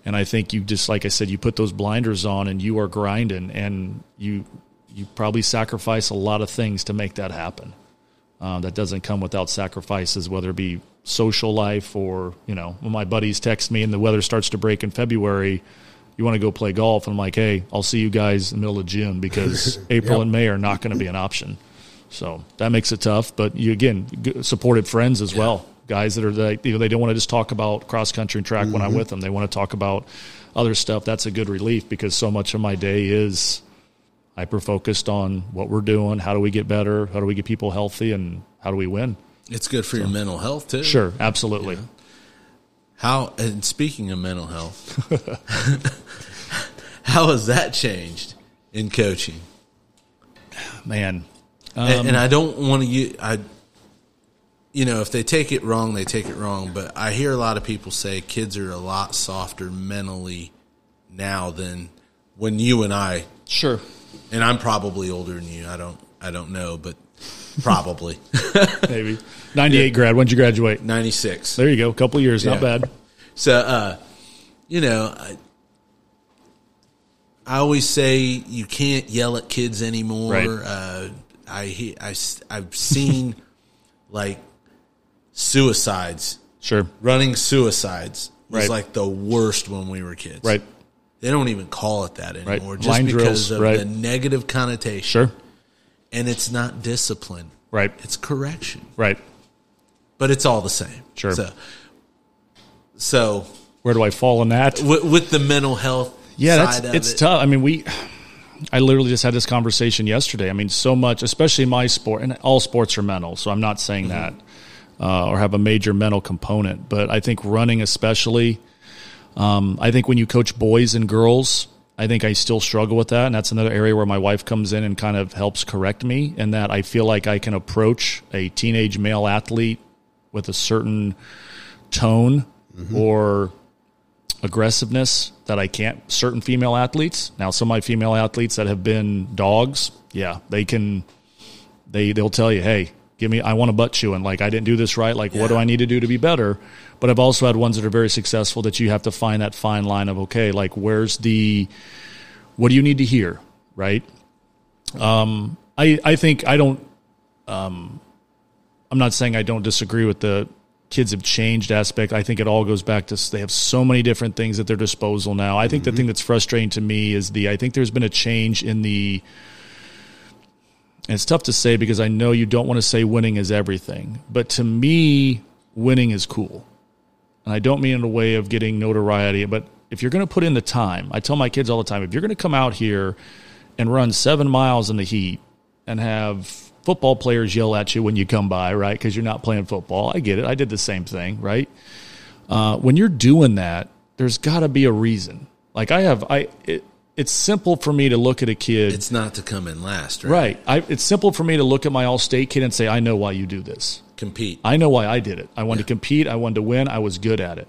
and I think you just like I said, you put those blinders on and you are grinding, and you you probably sacrifice a lot of things to make that happen. Uh, that doesn't come without sacrifices, whether it be social life or you know when my buddies text me and the weather starts to break in February you want to go play golf? And I'm like, hey, I'll see you guys in the middle of June because April yep. and May are not going to be an option. So that makes it tough. But you again supported friends as yeah. well, guys that are like you know they don't want to just talk about cross country and track mm-hmm. when I'm with them. They want to talk about other stuff. That's a good relief because so much of my day is hyper focused on what we're doing. How do we get better? How do we get people healthy? And how do we win? It's good for so, your mental health too. Sure, absolutely. Yeah. How and speaking of mental health, how has that changed in coaching? Man, um, and, and, I don't want to. I, you know, if they take it wrong, they take it wrong. But I hear a lot of people say kids are a lot softer mentally now than when you and I. Sure. And I'm probably older than you. I don't. I don't know, but Probably. Maybe. 98 yeah. grad. When'd you graduate? 96. There you go. A couple years. Yeah. Not bad. So, uh, you know, I, I, always say you can't yell at kids anymore. Right. Uh, I, I, I've seen like suicides. Sure. Running suicides was right. like the worst when we were kids. Right. They don't even call it that anymore right. just Line because drills, of right. the negative connotation. Sure and it's not discipline. Right. It's correction. Right. But it's all the same. Sure. So, so where do I fall in that? With, with the mental health. Yeah, that's it's it. tough. I mean, we. I literally just had this conversation yesterday. I mean, so much, especially my sport, and all sports are mental. So I'm not saying mm-hmm. that uh, or have a major mental component, but I think running, especially. Um, I think when you coach boys and girls, I think I still struggle with that. And that's another area where my wife comes in and kind of helps correct me in that I feel like I can approach a teenage male athlete with a certain tone mm-hmm. or aggressiveness that I can't certain female athletes. Now some of my female athletes that have been dogs, yeah, they can they they'll tell you, "Hey, give me I want a butt chewing. Like I didn't do this right. Like yeah. what do I need to do to be better?" But I've also had ones that are very successful that you have to find that fine line of okay, like where's the what do you need to hear, right? Um, I I think I don't. Um, I'm not saying I don't disagree with the kids have changed aspect. I think it all goes back to they have so many different things at their disposal now. I think mm-hmm. the thing that's frustrating to me is the I think there's been a change in the and it's tough to say because I know you don't want to say winning is everything, but to me winning is cool and I don't mean in a way of getting notoriety, but if you're going to put in the time, I tell my kids all the time, if you're going to come out here and run seven miles in the heat and have football players yell at you when you come by, right? Because you're not playing football. I get it. I did the same thing, right? Uh, when you're doing that, there's got to be a reason. Like I have, I it, it's simple for me to look at a kid. It's not to come in last, right? Right. I, it's simple for me to look at my all-state kid and say, I know why you do this compete. I know why I did it. I wanted yeah. to compete. I wanted to win. I was good at it.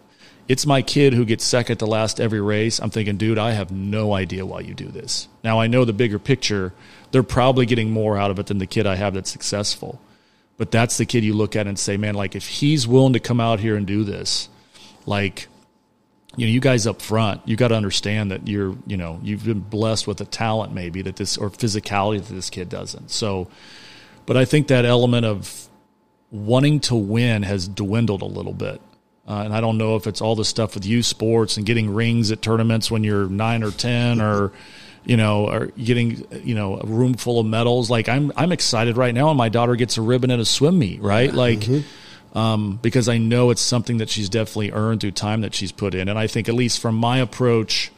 It's my kid who gets second to last every race. I'm thinking, dude, I have no idea why you do this. Now I know the bigger picture. They're probably getting more out of it than the kid I have that's successful. But that's the kid you look at and say, man, like if he's willing to come out here and do this, like you know, you guys up front, you got to understand that you're, you know, you've been blessed with a talent maybe that this or physicality that this kid doesn't. So, but I think that element of wanting to win has dwindled a little bit. Uh, and I don't know if it's all the stuff with youth sports and getting rings at tournaments when you're nine or ten, or you know, or getting you know a room full of medals. Like I'm, I'm excited right now, and my daughter gets a ribbon at a swim meet, right? Like, mm-hmm. Um, because I know it's something that she's definitely earned through time that she's put in, and I think at least from my approach,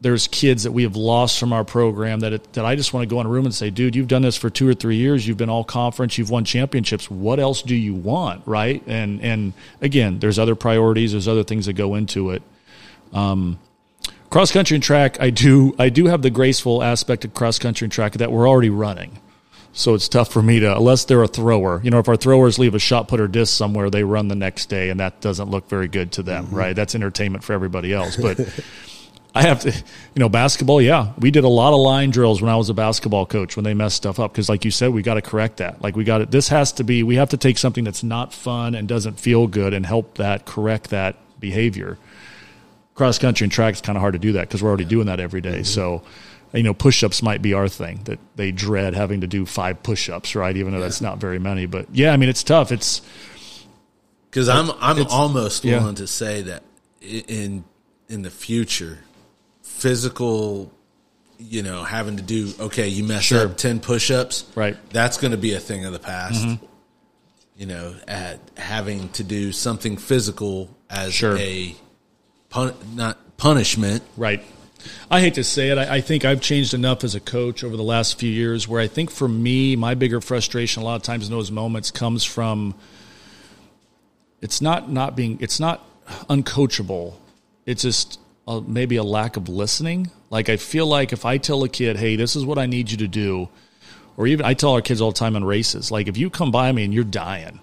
there's kids that we have lost from our program that it, that I just want to go in a room and say, dude, you've done this for two or three years. You've been all conference. You've won championships. What else do you want, right? And and again, there's other priorities. There's other things that go into it. Um, cross country and track, I do I do have the graceful aspect of cross country and track that we're already running. So it's tough for me to, unless they're a thrower. You know, if our throwers leave a shot put or disc somewhere, they run the next day, and that doesn't look very good to them, mm-hmm. right? That's entertainment for everybody else. But I have to, you know, basketball. Yeah, we did a lot of line drills when I was a basketball coach when they messed stuff up because, like you said, we got to correct that. Like we got it. This has to be. We have to take something that's not fun and doesn't feel good and help that correct that behavior. Cross country and track is kind of hard to do that because we're already doing that every day. Mm-hmm. So, you know, push-ups might be our thing that they dread having to do five push-ups, right? Even though yeah. that's not very many. But yeah, I mean, it's tough. It's because I'm I'm almost yeah. willing to say that in in the future physical you know having to do okay you mess sure. up 10 push-ups right that's going to be a thing of the past mm-hmm. you know at having to do something physical as sure. a pun- not punishment right I hate to say it. I, I, think I've changed enough as a coach over the last few years where I think for me, my bigger frustration a lot of times in those moments comes from it's not not being it's not uncoachable. It's just a, maybe a lack of listening. Like I feel like if I tell a kid, "Hey, this is what I need you to do," or even I tell our kids all the time in races, like if you come by me and you're dying,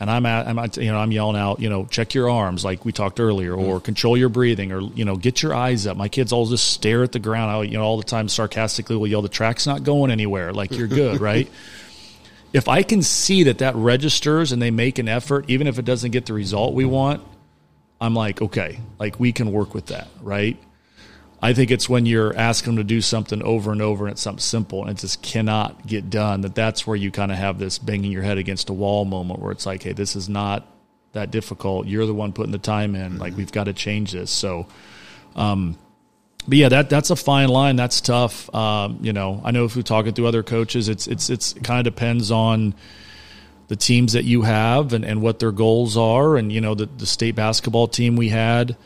and I'm at, I'm at, you know I'm yelling out, you know, check your arms, like we talked earlier, or mm-hmm. control your breathing, or you know, get your eyes up. My kids all just stare at the ground. I, you know, all the time sarcastically will yell, "The track's not going anywhere." Like you're good, right? If I can see that that registers and they make an effort, even if it doesn't get the result we want, I'm like, okay, like we can work with that, right? I think it's when you're asking them to do something over and over and it's something simple and it just cannot get done that that's where you kind of have this banging your head against a wall moment where it's like, hey, this is not that difficult. You're the one putting the time in. Mm-hmm. Like we've got to change this. So, um, but yeah, that that's a fine line. That's tough. Um, you know, I know if we're talking to other coaches, it's it's it's it kind of depends on the teams that you have and, and what their goals are. And, you know, the, the state basketball team we had,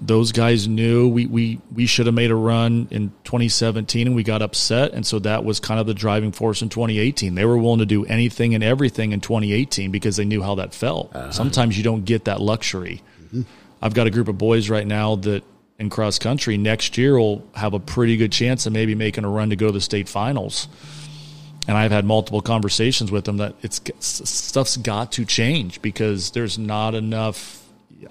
those guys knew we, we, we should have made a run in 2017 and we got upset. And so that was kind of the driving force in 2018. They were willing to do anything and everything in 2018 because they knew how that felt. Uh-huh. Sometimes you don't get that luxury. Mm-hmm. I've got a group of boys right now that in cross country next year will have a pretty good chance of maybe making a run to go to the state finals and I've had multiple conversations with them that it's stuff's got to change because there's not enough.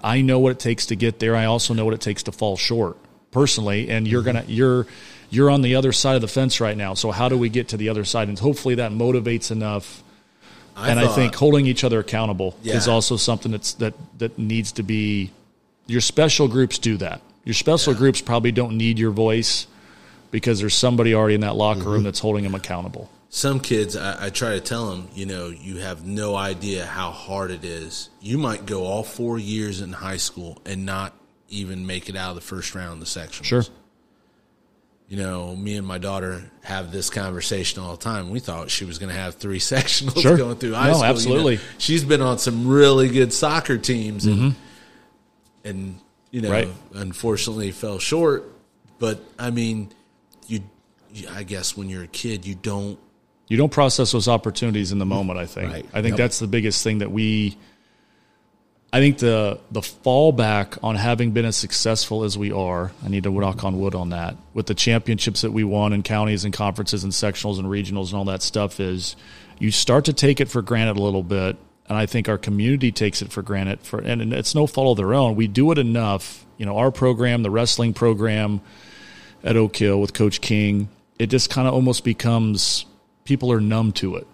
I know what it takes to get there. I also know what it takes to fall short personally, and you're gonna you're you're on the other side of the fence right now. So how do we get to the other side? And hopefully that motivates enough. I and thought, I think holding each other accountable yeah. is also something that's that that needs to be. Your special groups do that. Your special yeah. groups probably don't need your voice because there's somebody already in that locker mm-hmm. room that's holding them accountable some kids, I, I, try to tell them, you know, you have no idea how hard it is. You might go all four years in high school and not even make it out of the first round of the sectionals. Sure. You know, me and my daughter have this conversation all the time. We thought she was going to have three sectionals sure. going through high no, school. absolutely. You know, she's been on some really good soccer teams and, mm-hmm. and you know, right. unfortunately fell short. But I mean, you, I guess when you're a kid, you don't you don't process those opportunities in the moment. I think. Right. I think yep. that's the biggest thing that we. I think the the fallback on having been as successful as we are, I need to knock on wood on that, with the championships that we won in counties and conferences and sectionals and regionals and all that stuff is you start to take it for granted a little bit. And I think our community takes it for granted for and it's no fault of their own. We do it enough. You know, our program, the wrestling program at Oak Hill with Coach King, it just kind of almost becomes people are numb to it,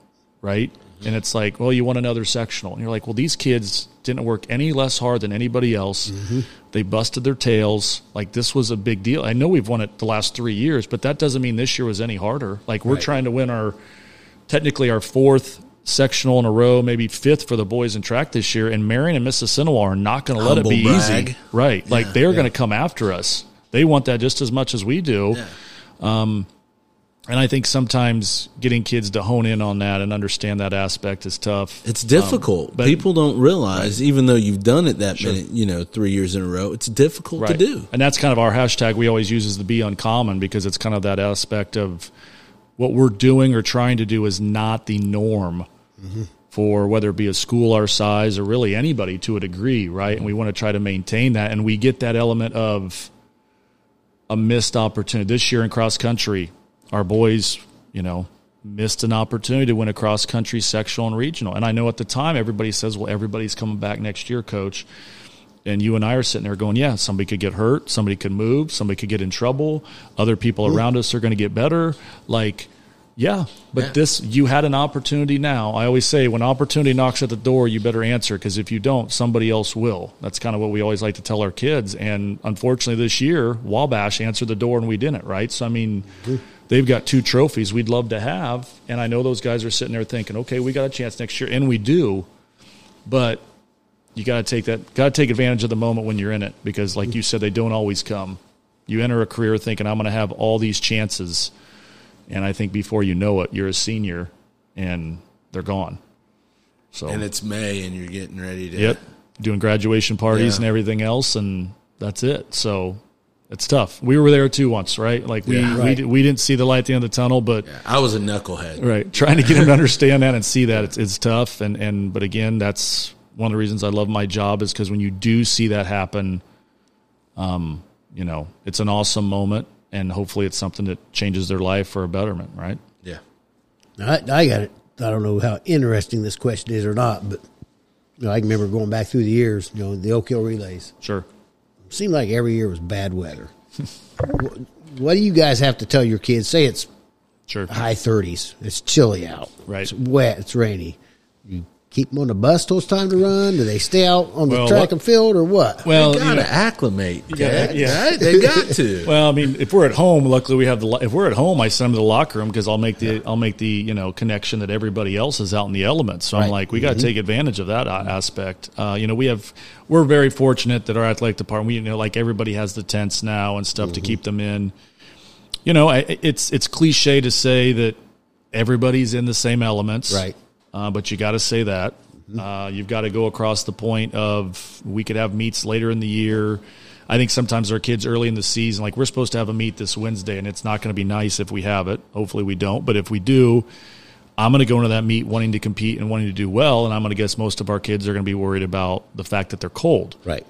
right? Mm-hmm. And it's like, well, you want another sectional. And you're like, well, these kids didn't work any less hard than anybody else. Mm-hmm. They busted their tails. Like, this was a big deal. I know we've won it the last three years, but that doesn't mean this year was any harder. Like, we're right. trying to win our, technically, our fourth sectional in a row, maybe fifth for the boys in track this year. And Marion and Mississinewa are not going to let it be brag. easy. Right. Like, they're yeah. going to come after us. They want that just as much as we do. Yeah. Um, and I think sometimes getting kids to hone in on that and understand that aspect is tough. It's um, difficult. but- People don't realize, even though you've done it that many, you know, three years in a row, it's difficult to do. And that's kind of our hashtag we always use is the be uncommon because it's kind of that aspect of what we're doing or trying to do is not the norm mm-hmm. for whether it be a school our size or really anybody to a degree, right? And we want to try to maintain that. And we get that element of a missed opportunity. This year in cross country, our boys, you know, missed an opportunity to win a cross country sectional and regional. And I know at the time everybody says, well, everybody's coming back next year, coach. And you and I are sitting there going, yeah, somebody could get hurt, somebody could move, somebody could get in trouble, other people around us are going to get better. Like, yeah, but Yeah. this, you had an opportunity now. I always say, when opportunity knocks at the door, you better answer because if you don't, somebody else will. That's kind of what we always like to tell our kids. And unfortunately, this year, Wabash answered the door and we didn't, right? So, I mean, they've got two trophies we'd love to have. And I know those guys are sitting there thinking, okay, we got a chance next year. And we do. But you got to take that got to take advantage of the moment when you're in it because like you said they don't always come you enter a career thinking i'm going to have all these chances and i think before you know it you're a senior and they're gone so And it's May, and you're getting ready to. yep doing graduation parties Yeah. and everything else and that's it so it's tough we were there too once right like we Yeah. we, Right. di- we didn't see the light at the end of the tunnel but I was a knucklehead. right trying to get him to understand that and see that it's, it's tough and and but again that's one of the reasons i love my job is because when you do see that happen um you know it's an awesome moment and hopefully it's something that changes their life for a betterment right Yeah. I, I got it. I don't know how interesting this question is or not, but you know, I can remember going back through the years. You know, the Oak Hill relays sure seemed like every year was bad weather. what, what do you guys have to tell your kids? Say it's sure high thirties. It's chilly out. Right. It's wet. It's rainy. You keep them on the bus till it's time to run. Do they stay out on the Well, track what- and field or what? well they gotta know, acclimate. gotta- Dad, yeah. right? They got to. Well, I mean, if we're at home, luckily we have the. lo- If we're at home, I send them to the locker room because I'll make the I'll make the you know connection that everybody else is out in the elements. So I'm like, we got to mm-hmm. take advantage of that a- aspect. Uh, you know, we have we're very fortunate that our athletic department, we you know, like everybody has the tents now and stuff to mm-hmm. keep them in. You know, I, it's it's cliche to say that everybody's in the same elements, Right. Uh, but you got to say that. Uh, you've got to go across the point of we could have meets later in the year. I think sometimes our kids early in the season, like we're supposed to have a meet this Wednesday, and it's not going to be nice if we have it. Hopefully, we don't. But if we do, I'm going to go into that meet wanting to compete and wanting to do well, and I'm going to guess most of our kids are going to be worried about the fact that they're cold. Right.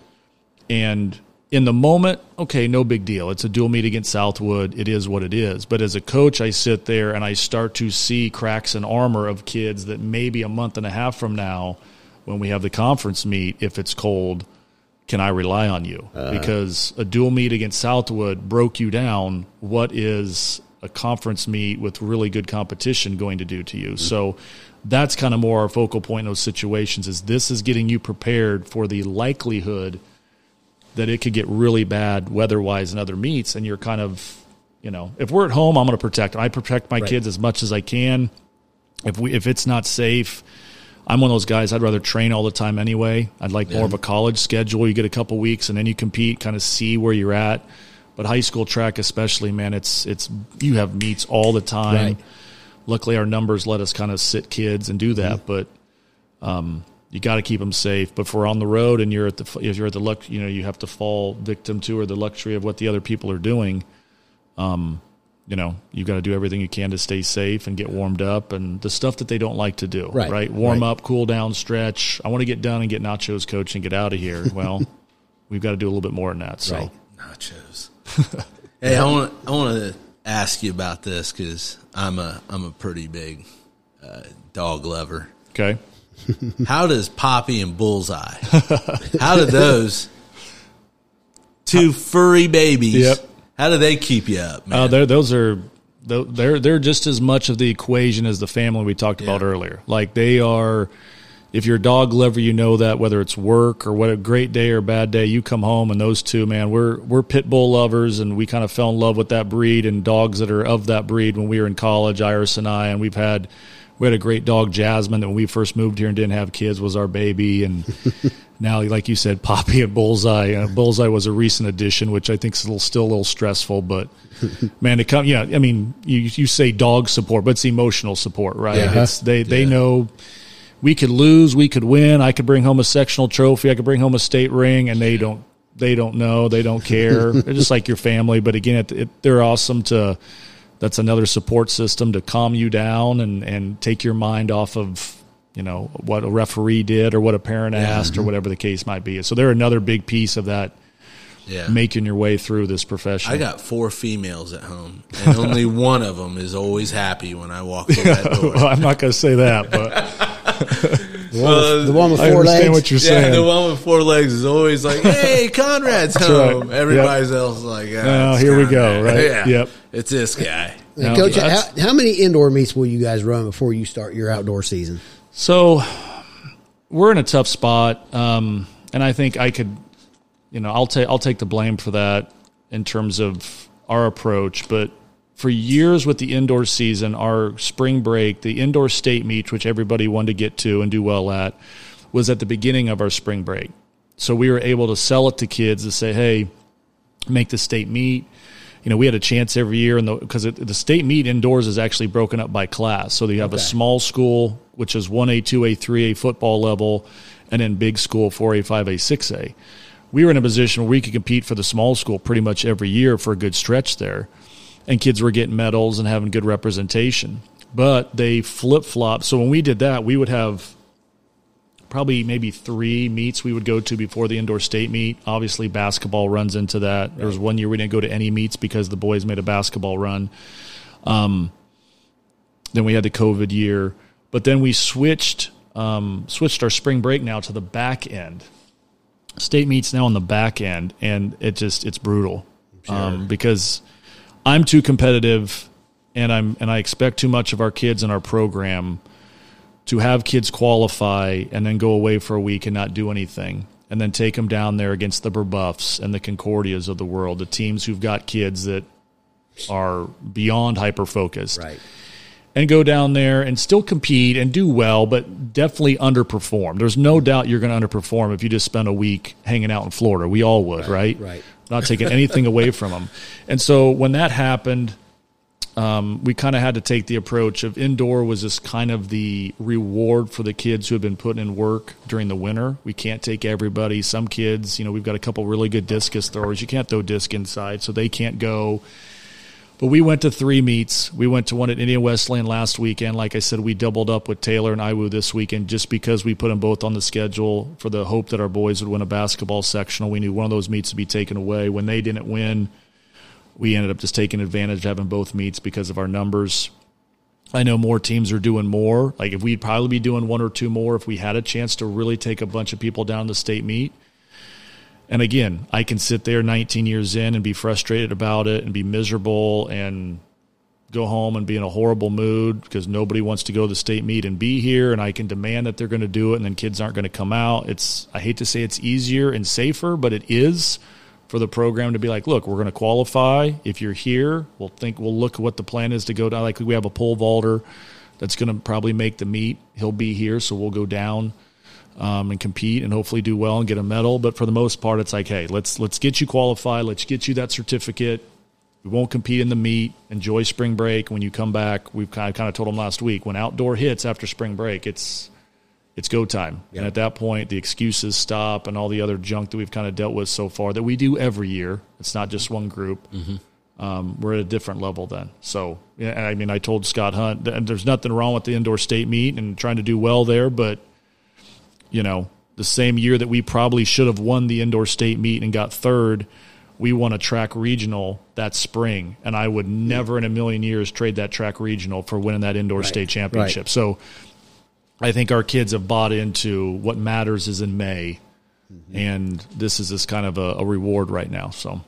And in the moment, okay, no big deal. It's a dual meet against Southwood. It is what it is. But as a coach, I sit there and I start to see cracks in armor of kids that maybe a month and a half from now, when we have the conference meet, if it's cold, can I rely on you? Uh-huh. because a dual meet against Southwood broke you down. What is a conference meet with really good competition going to do to you? Mm-hmm. So that's kind of more our focal point in those situations is this is getting you prepared for the likelihood that it could get really bad weather-wise in other meets and you're kind of you know if we're at home i'm going to protect i protect my Right. kids as much as i can. If we if it's not safe i'm one of those guys i'd rather train all the time anyway. I'd like more of a college schedule. You get a couple weeks and then you compete kind of see where you're at. But high school track especially man it's it's you have meets all the time. Right. luckily our numbers let us kind of sit kids and do that but um, you got to keep them safe. But if we're on the road and you're at the if you're at the luck, you know, you have to fall victim to or the luxury of what the other people are doing. Um, you know, you've got to do everything you can to stay safe and get warmed up and the stuff that they don't like to do. Right. Warm Right. up, cool down, stretch. I want to get done and get nachos coach and get out of here. Well, we've got to do a little bit more than that. So Right. Nachos. hey, I want I want to ask you about this because I'm a I'm a pretty big uh, dog lover. okay. How does Poppy and Bullseye? How do those two furry babies? Yep. How do they keep you up, man? Uh, they're, those are they're they're just as much of the equation as the family we talked about Yeah. earlier. Like they are. If you're a dog lover, you know that whether it's work or what a great day or bad day, you come home and those two, man, we're we're pit bull lovers, and we kind of fell in love with that breed and dogs that are of that breed when we were in college, Iris and I, and we've had we had a great dog, Jasmine, that when we first moved here and didn't have kids was our baby. And now, like you said, Poppy and Bullseye. Uh, Bullseye was a recent addition, which I think is a little, still a little stressful. But man, to come, yeah, I mean, you you say dog support, but it's emotional support, right? Yeah. It's they they know we could lose, we could win. I could bring home a sectional trophy, I could bring home a state ring, and they don't they don't know, they don't care. they're just like your family. But again, it, it, they're awesome to. That's another support system to calm you down and and take your mind off of you know what a referee did or what a parent asked or mm-hmm. whatever the case might be. So they're another big piece of that Yeah. making your way through this profession. I got four females at home, and only one of them is always happy when I walk through that door. well, I'm not going to say that, but The one, with, the one with I four understand legs. what you're Yeah, saying. the one with four legs is always like, "Hey, Conrad's right. home." Everybody else is like, Oh, oh, here we go, right? Yeah. Yep. It's this guy. Now, No, Coach, how, how many indoor meets will you guys run before you start your outdoor season? So we're in a tough spot, um, and I think I could, you know, I'll take I'll take the blame for that in terms of our approach. But for years with the indoor season, our spring break, the indoor state meet, which everybody wanted to get to and do well at, was at the beginning of our spring break. So we were able to sell it to kids to say, hey, make the state meet. You know, we had a chance every year, and because the state meet indoors is actually broken up by class. So you have a small school, which is one A, two A, three A football level, and then big school four A, five A, six A. We were in a position where we could compete for the small school pretty much every year for a good stretch there, and kids were getting medals and having good representation. But they flip flop. So when we did that, we would have probably maybe three meets we would go to before the indoor state meet. Obviously, basketball runs into that. There was one year we didn't go to any meets because the boys made a basketball run. Um, then we had the COVID year, but then we switched um, switched our spring break now to the back end. State meets now on the back end, and it just it's brutal um, because I'm too competitive, and I'm and I expect too much of our kids in our program to have kids qualify and then go away for a week and not do anything and then take them down there against the Brebeufs and the Concordias of the world, the teams who've got kids that are beyond hyper focused Right. and go down there and still compete and do well, but definitely underperform. There's no doubt you're going to underperform if you just spend a week hanging out in Florida. We all would, right? right. Not taking anything away from them. And so when that happened, um, we kind of had to take the approach of indoor was just kind of the reward for the kids who have been putting in work during the winter. We can't take everybody. Some kids, you know, we've got a couple really good discus throwers. You can't throw disc inside, so they can't go. But we went to three meets. We went to one at Indiana Wesleyan last weekend. Like I said, we doubled up with Taylor and IWU this weekend just because we put them both on the schedule for the hope that our boys would win a basketball sectional. We knew one of those meets would be taken away. When they didn't win, we ended up just taking advantage of having both meets because of our numbers. I know more teams are doing more. Like if we'd probably be doing one or two more if we had a chance to really take a bunch of people down to state meet. And again, I can sit there 19 years in and be frustrated about it and be miserable and go home and be in a horrible mood because nobody wants to go to the state meet and be here and I can demand that they're going to do it and then kids aren't going to come out. It's I hate to say it's easier and safer, but it is for the program to be like, look, we're going to qualify. If you're here, we'll think we'll look at what the plan is to go down. Like we have a pole vaulter that's going to probably make the meet. He'll be here, so we'll go down um, and compete and hopefully do well and get a medal. But for the most part, it's like, hey, let's let's get you qualified. Let's get you that certificate. We won't compete in the meet. Enjoy spring break. When you come back, we've kind of, kind of told them last week when outdoor hits after spring break, it's it's go time. And at that point, the excuses stop and all the other junk that we've kind of dealt with so far that we do every year. It's not just one group. Um, we're at a different level then. So, yeah, I mean, I told Scott Hunt, that there's nothing wrong with the indoor state meet and trying to do well there, but you know, the same year that we probably should have won the indoor state meet and got third, we won a track regional that spring. And I would never in a million years trade that track regional for winning that indoor state championship. So I think our kids have bought into what matters is in May. Mm-hmm. And this is this kind of a, a reward right now. So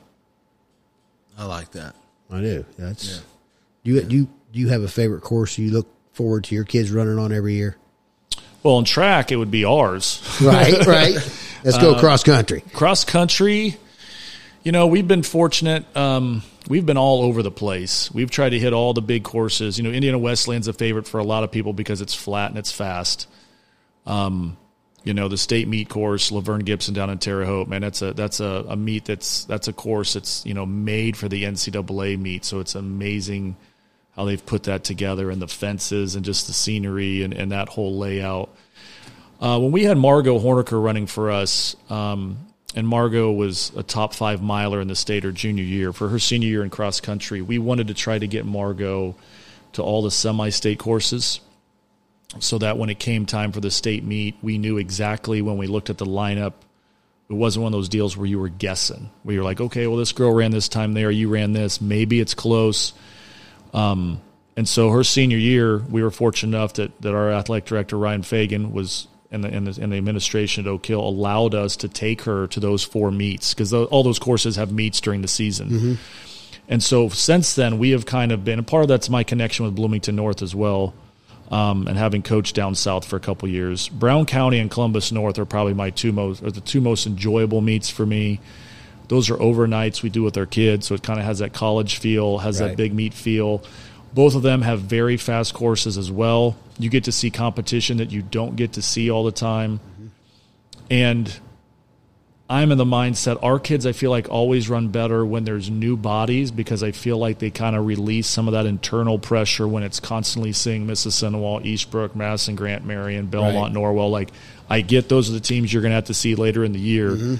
I like that. I do. That's do you do you do you have a favorite course you look forward to your kids running on every year? Well in track it would be ours. Right, right. Let's Uh, go cross country. cross country you know we've been fortunate um, we've been all over the place. We've tried to hit all the big courses. You know, Indiana Wesleyan's a favorite for a lot of people because it's flat and it's fast. Um, you know, the state meet course, LaVern Gibson down in Terre Haute, man, that's a that's a, a meet that's that's a course that's you know made for the NCAA meet. So it's amazing how they've put that together and the fences and just the scenery and, and that whole layout. Uh, when we had Margot Horniker running for us, um, and Margot was a top five miler in the state her junior year. For her senior year in cross country, we wanted to try to get Margot to all the semi state courses so that when it came time for the state meet, we knew exactly when we looked at the lineup. It wasn't one of those deals where you were guessing, where you're like, okay, well, this girl ran this time there, you ran this, maybe it's close. Um, and so her senior year, we were fortunate enough that, that our athletic director, Ryan Fagan, was and the, and the, and the administration at Oak Hill allowed us to take her to those four meets because all those courses have meets during the season. Mm-hmm. And so since then, we have kind of been, a part of that's my connection with Bloomington North as well um, and having coached down south for a couple years. Brown County and Columbus North are probably my two most are the two most enjoyable meets for me. Those are overnights we do with our kids, so it kind of has that college feel, has right. that big meet feel. Both of them have very fast courses as well. You get to see competition that you don't get to see all the time. Mm-hmm. And I'm in the mindset our kids I feel like always run better when there's new bodies because I feel like they kind of release some of that internal pressure when it's constantly seeing Mrs. Mississinewa, Eastbrook, Madison, Grant, Marion, Belmont, right. Norwell. Like I get those are the teams you're going to have to see later in the year. Mm-hmm.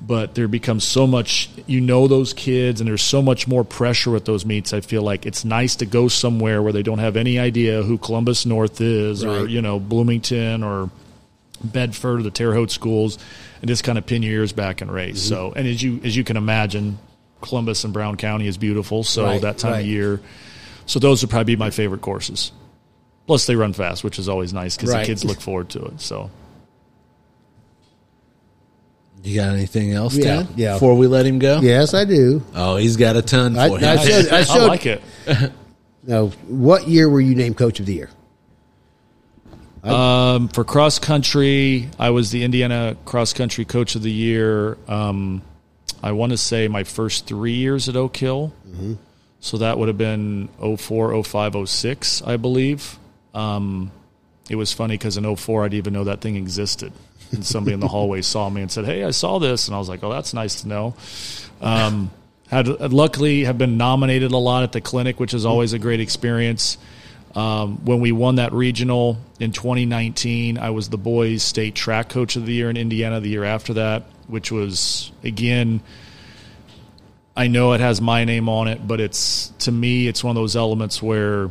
But there becomes so much, you know, those kids, and there's so much more pressure with those meets. I feel like it's nice to go somewhere where they don't have any idea who Columbus North is, right. or you know, Bloomington, or Bedford, or the Terre Haute schools, and just kind of pin your ears back and race. Mm-hmm. So, and as you as you can imagine, Columbus and Brown County is beautiful. So right, that time right. of year, so those would probably be my favorite courses. Plus, they run fast, which is always nice because the kids look forward to it. So. You got anything else, yeah, Yeah. Before we let him go, yes, I do. Oh, he's got a ton for I, I showed, I, showed, I like it. now, what year were you named Coach of the Year? Um, for cross country, I was the Indiana cross country coach of the year. Um, I want to say my first three years at Oak Hill. Mm-hmm. So that would have been 04, 05, 06, I believe. Um, it was funny because in 04, I didn't even know that thing existed. And somebody in the hallway saw me and said, Hey, I saw this. And I was like, Oh, that's nice to know. Um, had luckily have been nominated a lot at the clinic, which is always a great experience. Um, when we won that regional in 2019, I was the boys' state track coach of the year in Indiana the year after that, which was, again, I know it has my name on it, but it's to me, it's one of those elements where.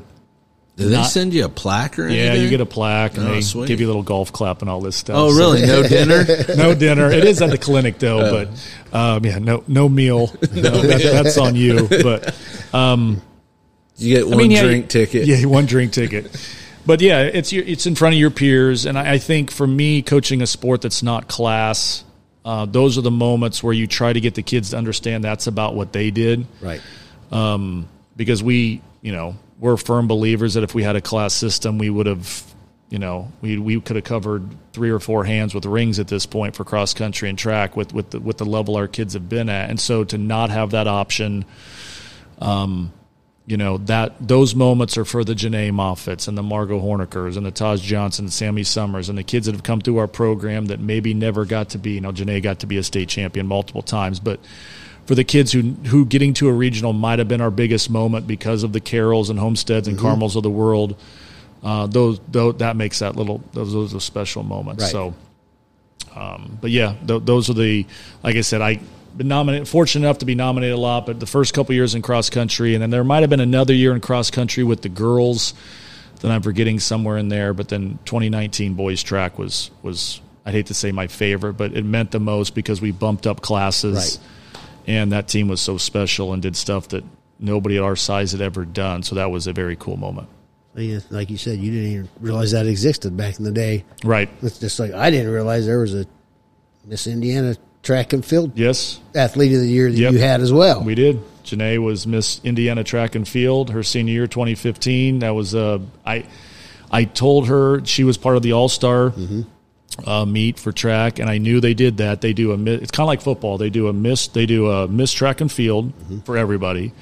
Do they send you a plaque or anything? Yeah, you get a plaque and oh, they sweet. give you a little golf clap and all this stuff. Oh, really? So, no dinner? no dinner. It is at the clinic though, oh. but um, yeah, no no meal. No, that, that's on you. But um, you get one I mean, drink ticket. Yeah, one drink ticket. But yeah, it's it's in front of your peers, and I, I think for me, coaching a sport that's not class, uh, those are the moments where you try to get the kids to understand that's about what they did, right? Um, because we, you know, we're firm believers that if we had a class system, we would have, you know, we we could have covered three or four hands with rings at this point for cross country and track with with the, with the level our kids have been at, and so to not have that option. Um, you know that those moments are for the Janae Moffats and the Margot Hornikers and the Taj Johnson, and Sammy Summers, and the kids that have come through our program that maybe never got to be. You know, Janae got to be a state champion multiple times, but for the kids who who getting to a regional might have been our biggest moment because of the Carrolls and Homesteads and mm-hmm. Carmels of the world. Uh, those, those, that makes that little those those are special moments. Right. So, um, but yeah, th- those are the like I said I been nominated, fortunate enough to be nominated a lot, but the first couple years in cross country, and then there might have been another year in cross country with the girls Then I'm forgetting somewhere in there. But then 2019 boys track was was I'd hate to say my favorite, but it meant the most because we bumped up classes, right. And that team was so special and did stuff that nobody at our size had ever done. So that was a very cool moment. Like you said, you didn't even realize that existed back in the day. Right. It's just like I didn't realize there was a Miss Indiana track and field yes athlete of the year that yep. you had as well. We did. Janae was Miss Indiana track and field her senior year 2015. That was uh I I told her she was part of the All Star mm-hmm. Uh, meet for track, and I knew they did that. They do a it's kind of like football. They do a miss they do a miss track and field for everybody.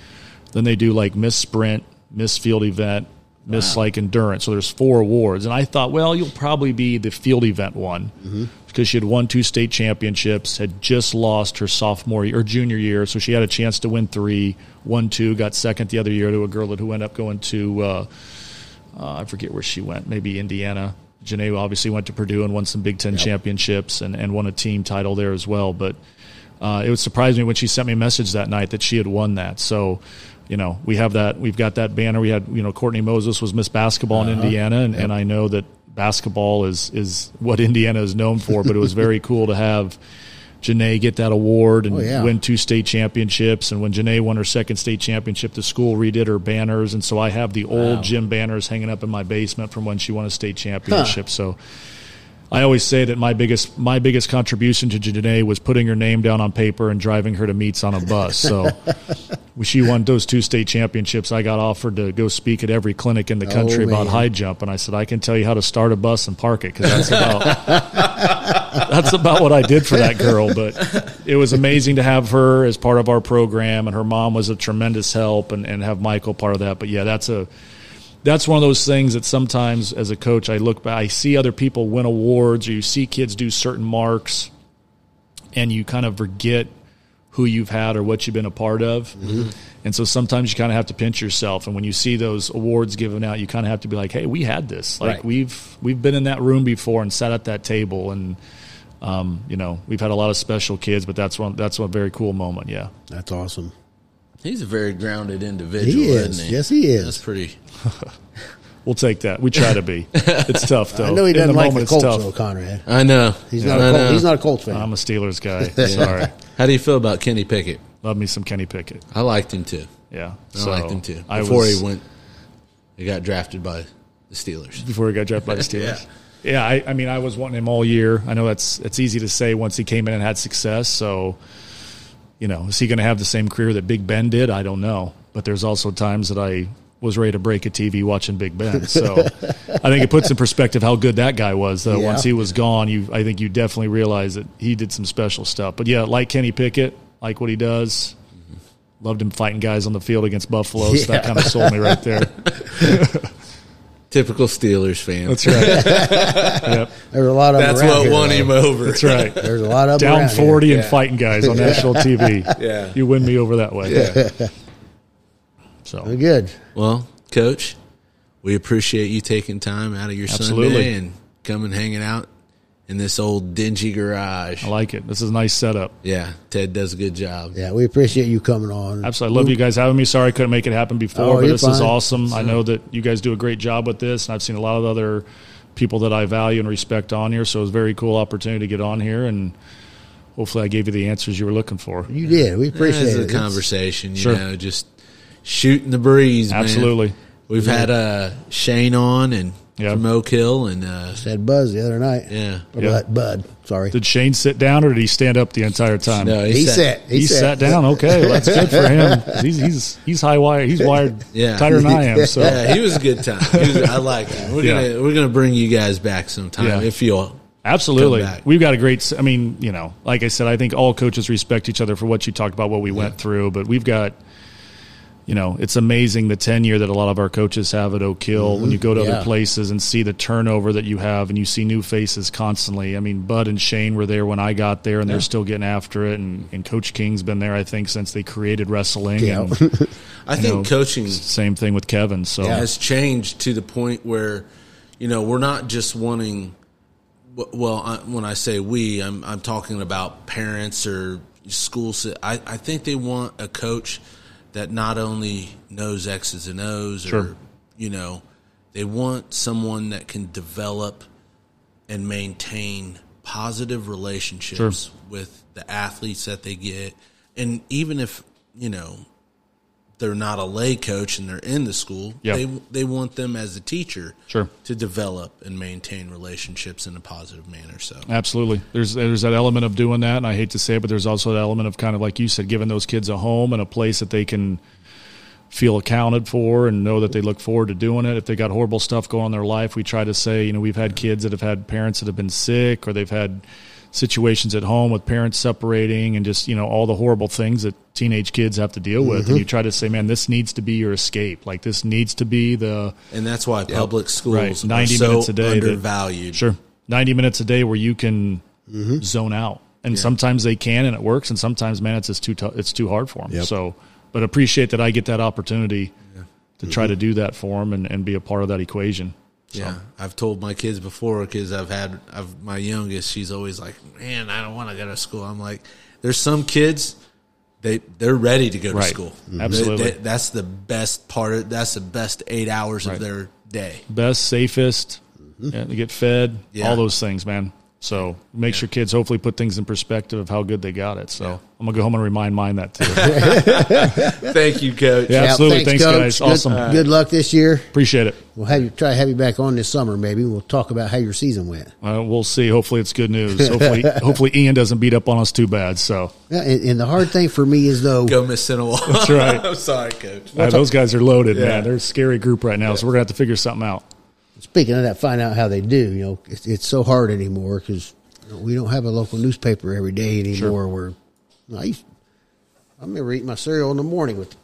Then they do like miss sprint, miss field event, miss like endurance. So there's four awards, and I thought, well, you'll probably be the field event one because she had won two state championships, had just lost her sophomore year, or junior year, so she had a chance to win three, won two, got second the other year to a girl that who ended up going to. Uh, uh, I forget where she went, maybe Indiana. Janae obviously went to Purdue and won some Big Ten championships and, and won a team title there as well. But uh, it would surprise me when she sent me a message that night that she had won that. So, you know, we have that. We've got that banner. We had, you know, Courtney Moses was Miss Basketball in Indiana, and, and I know that basketball is is what Indiana is known for. But it was very cool to have Janae get that award and Oh, yeah. win two state championships. And when Janae won her second state championship, the school redid her banners, and so I have the old gym banners hanging up in my basement from when she won a state championship. So. I always say that my biggest my biggest contribution to Janae was putting her name down on paper and driving her to meets on a bus. So she won those two state championships, I got offered to go speak at every clinic in the oh, country about Oh, man. high jump, and I said I can tell you how to start a bus and park it because that's about that's about what I did for that girl. But it was amazing to have her as part of our program, and her mom was a tremendous help, and, and have Michael part of that. But yeah, that's a that's one of those things that sometimes as a coach I look back, I see other people win awards, or you see kids do certain marks, and you kind of forget who you've had or what you've been a part of. And so sometimes you kind of have to pinch yourself. And when you see those awards given out, you kind of have to be like, "Hey, we had this. Like Right. we've we've been in that room before and sat at that table, and um, you know we've had a lot of special kids. But that's one that's one very cool moment. Yeah, That's awesome. He's a very grounded individual. He is. Isn't he? Yes, he is. That's pretty. we'll take that. We try to be. It's tough though. I know he doesn't like moment, the Colts, tough. though, Conrad. I know. He's I not. A know. Colts, he's not a Colts fan. I'm a Steelers guy. Sorry, How do you feel about Kenny Pickett? love me some Kenny Pickett. I liked him too. Yeah, I so liked him too. Before was- he went, he got drafted by the Steelers. before he got drafted by the Steelers. yeah, I, I mean, I was wanting him all year. I know that's it's easy to say once he came in and had success. So, you know, is he going to have the same career that Big Ben did? I don't know. But there's also times that I was ready to break a TV watching Big Ben. So, I think it puts in perspective how good that guy was. Though Yeah. once he was gone, you I think you definitely realize that he did some special stuff. But yeah, like Kenny Pickett, like what he does. Loved him fighting guys on the field against Buffalo. So that kind of sold me right there. Typical Steelers fan. That's right. yep. There's a lot of them That's around what here, won though. him over. That's right. There's a lot of down around here. 40 and Yeah. fighting guys on national TV. Yeah. You win me over that way. Yeah. So Very good. Well, Coach, we appreciate you taking time out of your Absolutely. Sunday and coming hanging out in this old dingy garage. I like it. This is a nice setup. Yeah, Ted does a good job. Yeah, we appreciate you coming on. Absolutely. I love you guys having me. Sorry I couldn't make it happen before, Oh, but you're this is fine. awesome. I know that you guys do a great job with this, and I've seen a lot of other people that I value and respect on here. So it was a very cool opportunity to get on here, and hopefully I gave you the answers you were looking for. You did. We appreciate It's it. a conversation, you Sure. know, just shooting the breeze. man. Absolutely. We've had uh, Shane on and Yeah. from Oak Hill, and uh, Said Buzz the other night. yeah, Or Yeah. Bud, Bud. Sorry. Did Shane sit down, or did he stand up the entire time? no, he sat. He, sat down. Okay, well, that's good for him. He's he's he's high wired. He's wired Yeah. tighter than I am. So Yeah, he was a good time. He was, I like him. We're Yeah. gonna we're gonna bring you guys back sometime Yeah. if you'll. Absolutely. We've got a great, I mean, you know, like I said, I think all coaches respect each other for what you talked about, what we went through, but we've got, you know, it's amazing the tenure that a lot of our coaches have at Oak Hill. Mm-hmm. When you go to Yeah. other places and see the turnover that you have and you see new faces constantly. I mean, Bud and Shane were there when I got there and they're still getting after it. And, and Coach King's been there, I think, since they created wrestling. Yeah. And I think know, coaching same thing with Kevin. So, it has changed to the point where, you know, we're not just wanting. Well, I, when I say we, I'm I'm talking about parents or schools. I I think they want a coach that not only knows X's and O's, or Sure. you know, they want someone that can develop and maintain positive relationships Sure. with the athletes that they get, and even if you know they're not a lay coach and they're in the school, Yeah. they they want them as a teacher Sure. to develop and maintain relationships in a positive manner. So Absolutely. There's there's that element of doing that, and I hate to say it, but there's also that element of kind of like you said, giving those kids a home and a place that they can feel accounted for and know that they look forward to doing it. If they got horrible stuff going on in their life, we try to say, you know, we've had kids that have had parents that have been sick or they've had situations at home with parents separating and just, you know, all the horrible things that teenage kids have to deal with. Mm-hmm. And you try to say, man, this needs to be your escape. Like this needs to be the And that's why public schools Right. are 90 so minutes a day that- Sure. 90 minutes a day where you can Mm-hmm. zone out. And sometimes they can and it works and sometimes man it's just too tou- it's too hard for them. Yep. So but appreciate that I get that opportunity to try Mm-hmm. to do that for them and, and be a part of that equation. Yeah, I've told my kids before because I've had I've my youngest. She's always like, "Man, I don't want to go to school." I'm like, "There's some kids they they're ready to go to Right. school. Mm-hmm. Absolutely. They- they- that's the best part. Of, that's the best eight hours Right. of their day. Best, safest, mm-hmm. yeah, they get fed, Yeah. all those things, man. So makes your kids hopefully put things in perspective of how good they got it. So I'm gonna go home and remind mine that too. Thank you, coach. Yeah. Absolutely. Thanks, Coach. guys. Good- Awesome. Good luck this year. Appreciate it. We'll have you try to have you back on this summer. Maybe we'll talk about how your season went. Uh, we'll see. Hopefully it's good news. Hopefully, hopefully Ian doesn't beat up on us too bad. So Yeah, and, and the hard thing for me is though, Go Mississinewa. That's right. I'm sorry, coach. Uh, those guys are loaded, Yeah. man. They're a scary group right now, so we're gonna have to figure something out. Speaking of that, find out how they do. You know, it's, it's so hard anymore because we don't have a local newspaper every day anymore. Where I used, I remember eating my cereal in the morning with the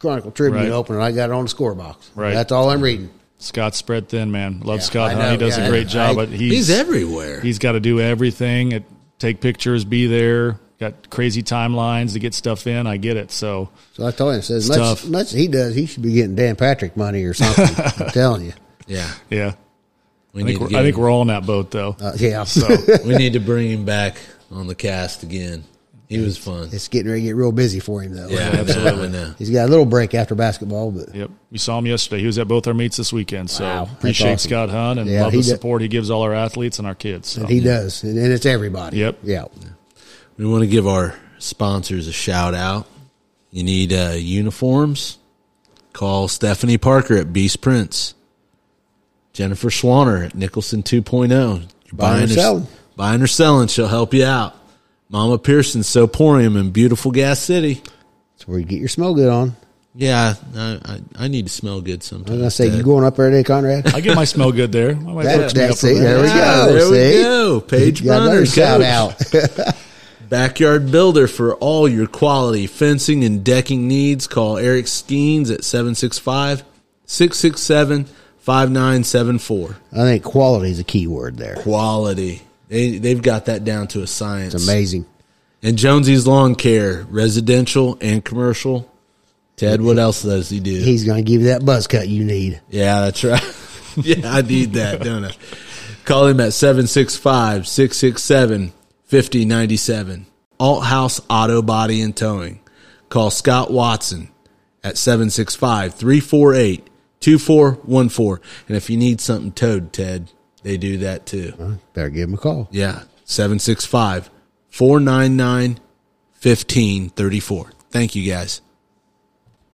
Chronicle Tribune Right. open, and I got it on the score box. Right. that's all I'm reading. Scott's spread thin, man. Love Yeah, Scott. I Hunt. He does yeah, a great I- job. I- but he's He's everywhere. he's got to do everything. It, take pictures, be there. Got crazy timelines to get stuff in. I get it. So So I told him, I said, as It's much, much he does, he should be getting Dan Patrick money or something. I'm telling you. Yeah, yeah, we I need think we're, get I think we're all in that boat though. Uh, yeah, So we need to bring him back on the cast again. He was fun. it's getting ready to get real busy for him though. Yeah, absolutely. I know. He's got a little break after basketball, but Yep, we saw him yesterday. He was at both our meets this weekend. So Wow, appreciate awesome. Scott Hunt and Yeah, love the did- support he gives all our athletes and our kids. So. he does, and, and it's everybody. Yep. Yeah. We want to give our sponsors a shout out. You need uh, uniforms? Call Stephanie Parker at Beast Prince. Jennifer Swanner at Nicholson 2.0. You're Buying or selling. Buying or selling, she'll help you out. Mama Pearson Soporium in beautiful Gas City. That's where you get your smell good on. Yeah, I, I, I need to smell good sometimes. I was gonna say, you Ted. going up there today, Conrad? I get my smell good there. My wife That- hooks me that- up for see, that. there we Yeah, go. there see? we go. Paige You Brunner, shout out. Backyard Builder for all your quality fencing and decking needs. Call Eric Skeens at 765 667 5974. I think quality is a key word there. Quality. They, they've got that down to a science. It's amazing. And Jonesy's Lawn Care, residential and commercial. Ted, what else does he do? He's going to give you that buzz cut you need. Yeah, that's right. yeah, I need that, don't I? Call him at 765 667 5097. Alt House Auto Body and Towing. Call Scott Watson at 765 348 2414. And if you need something towed, Ted, they do that too. Well, better give them a call. Yeah, 765 499 1534. Thank you, guys.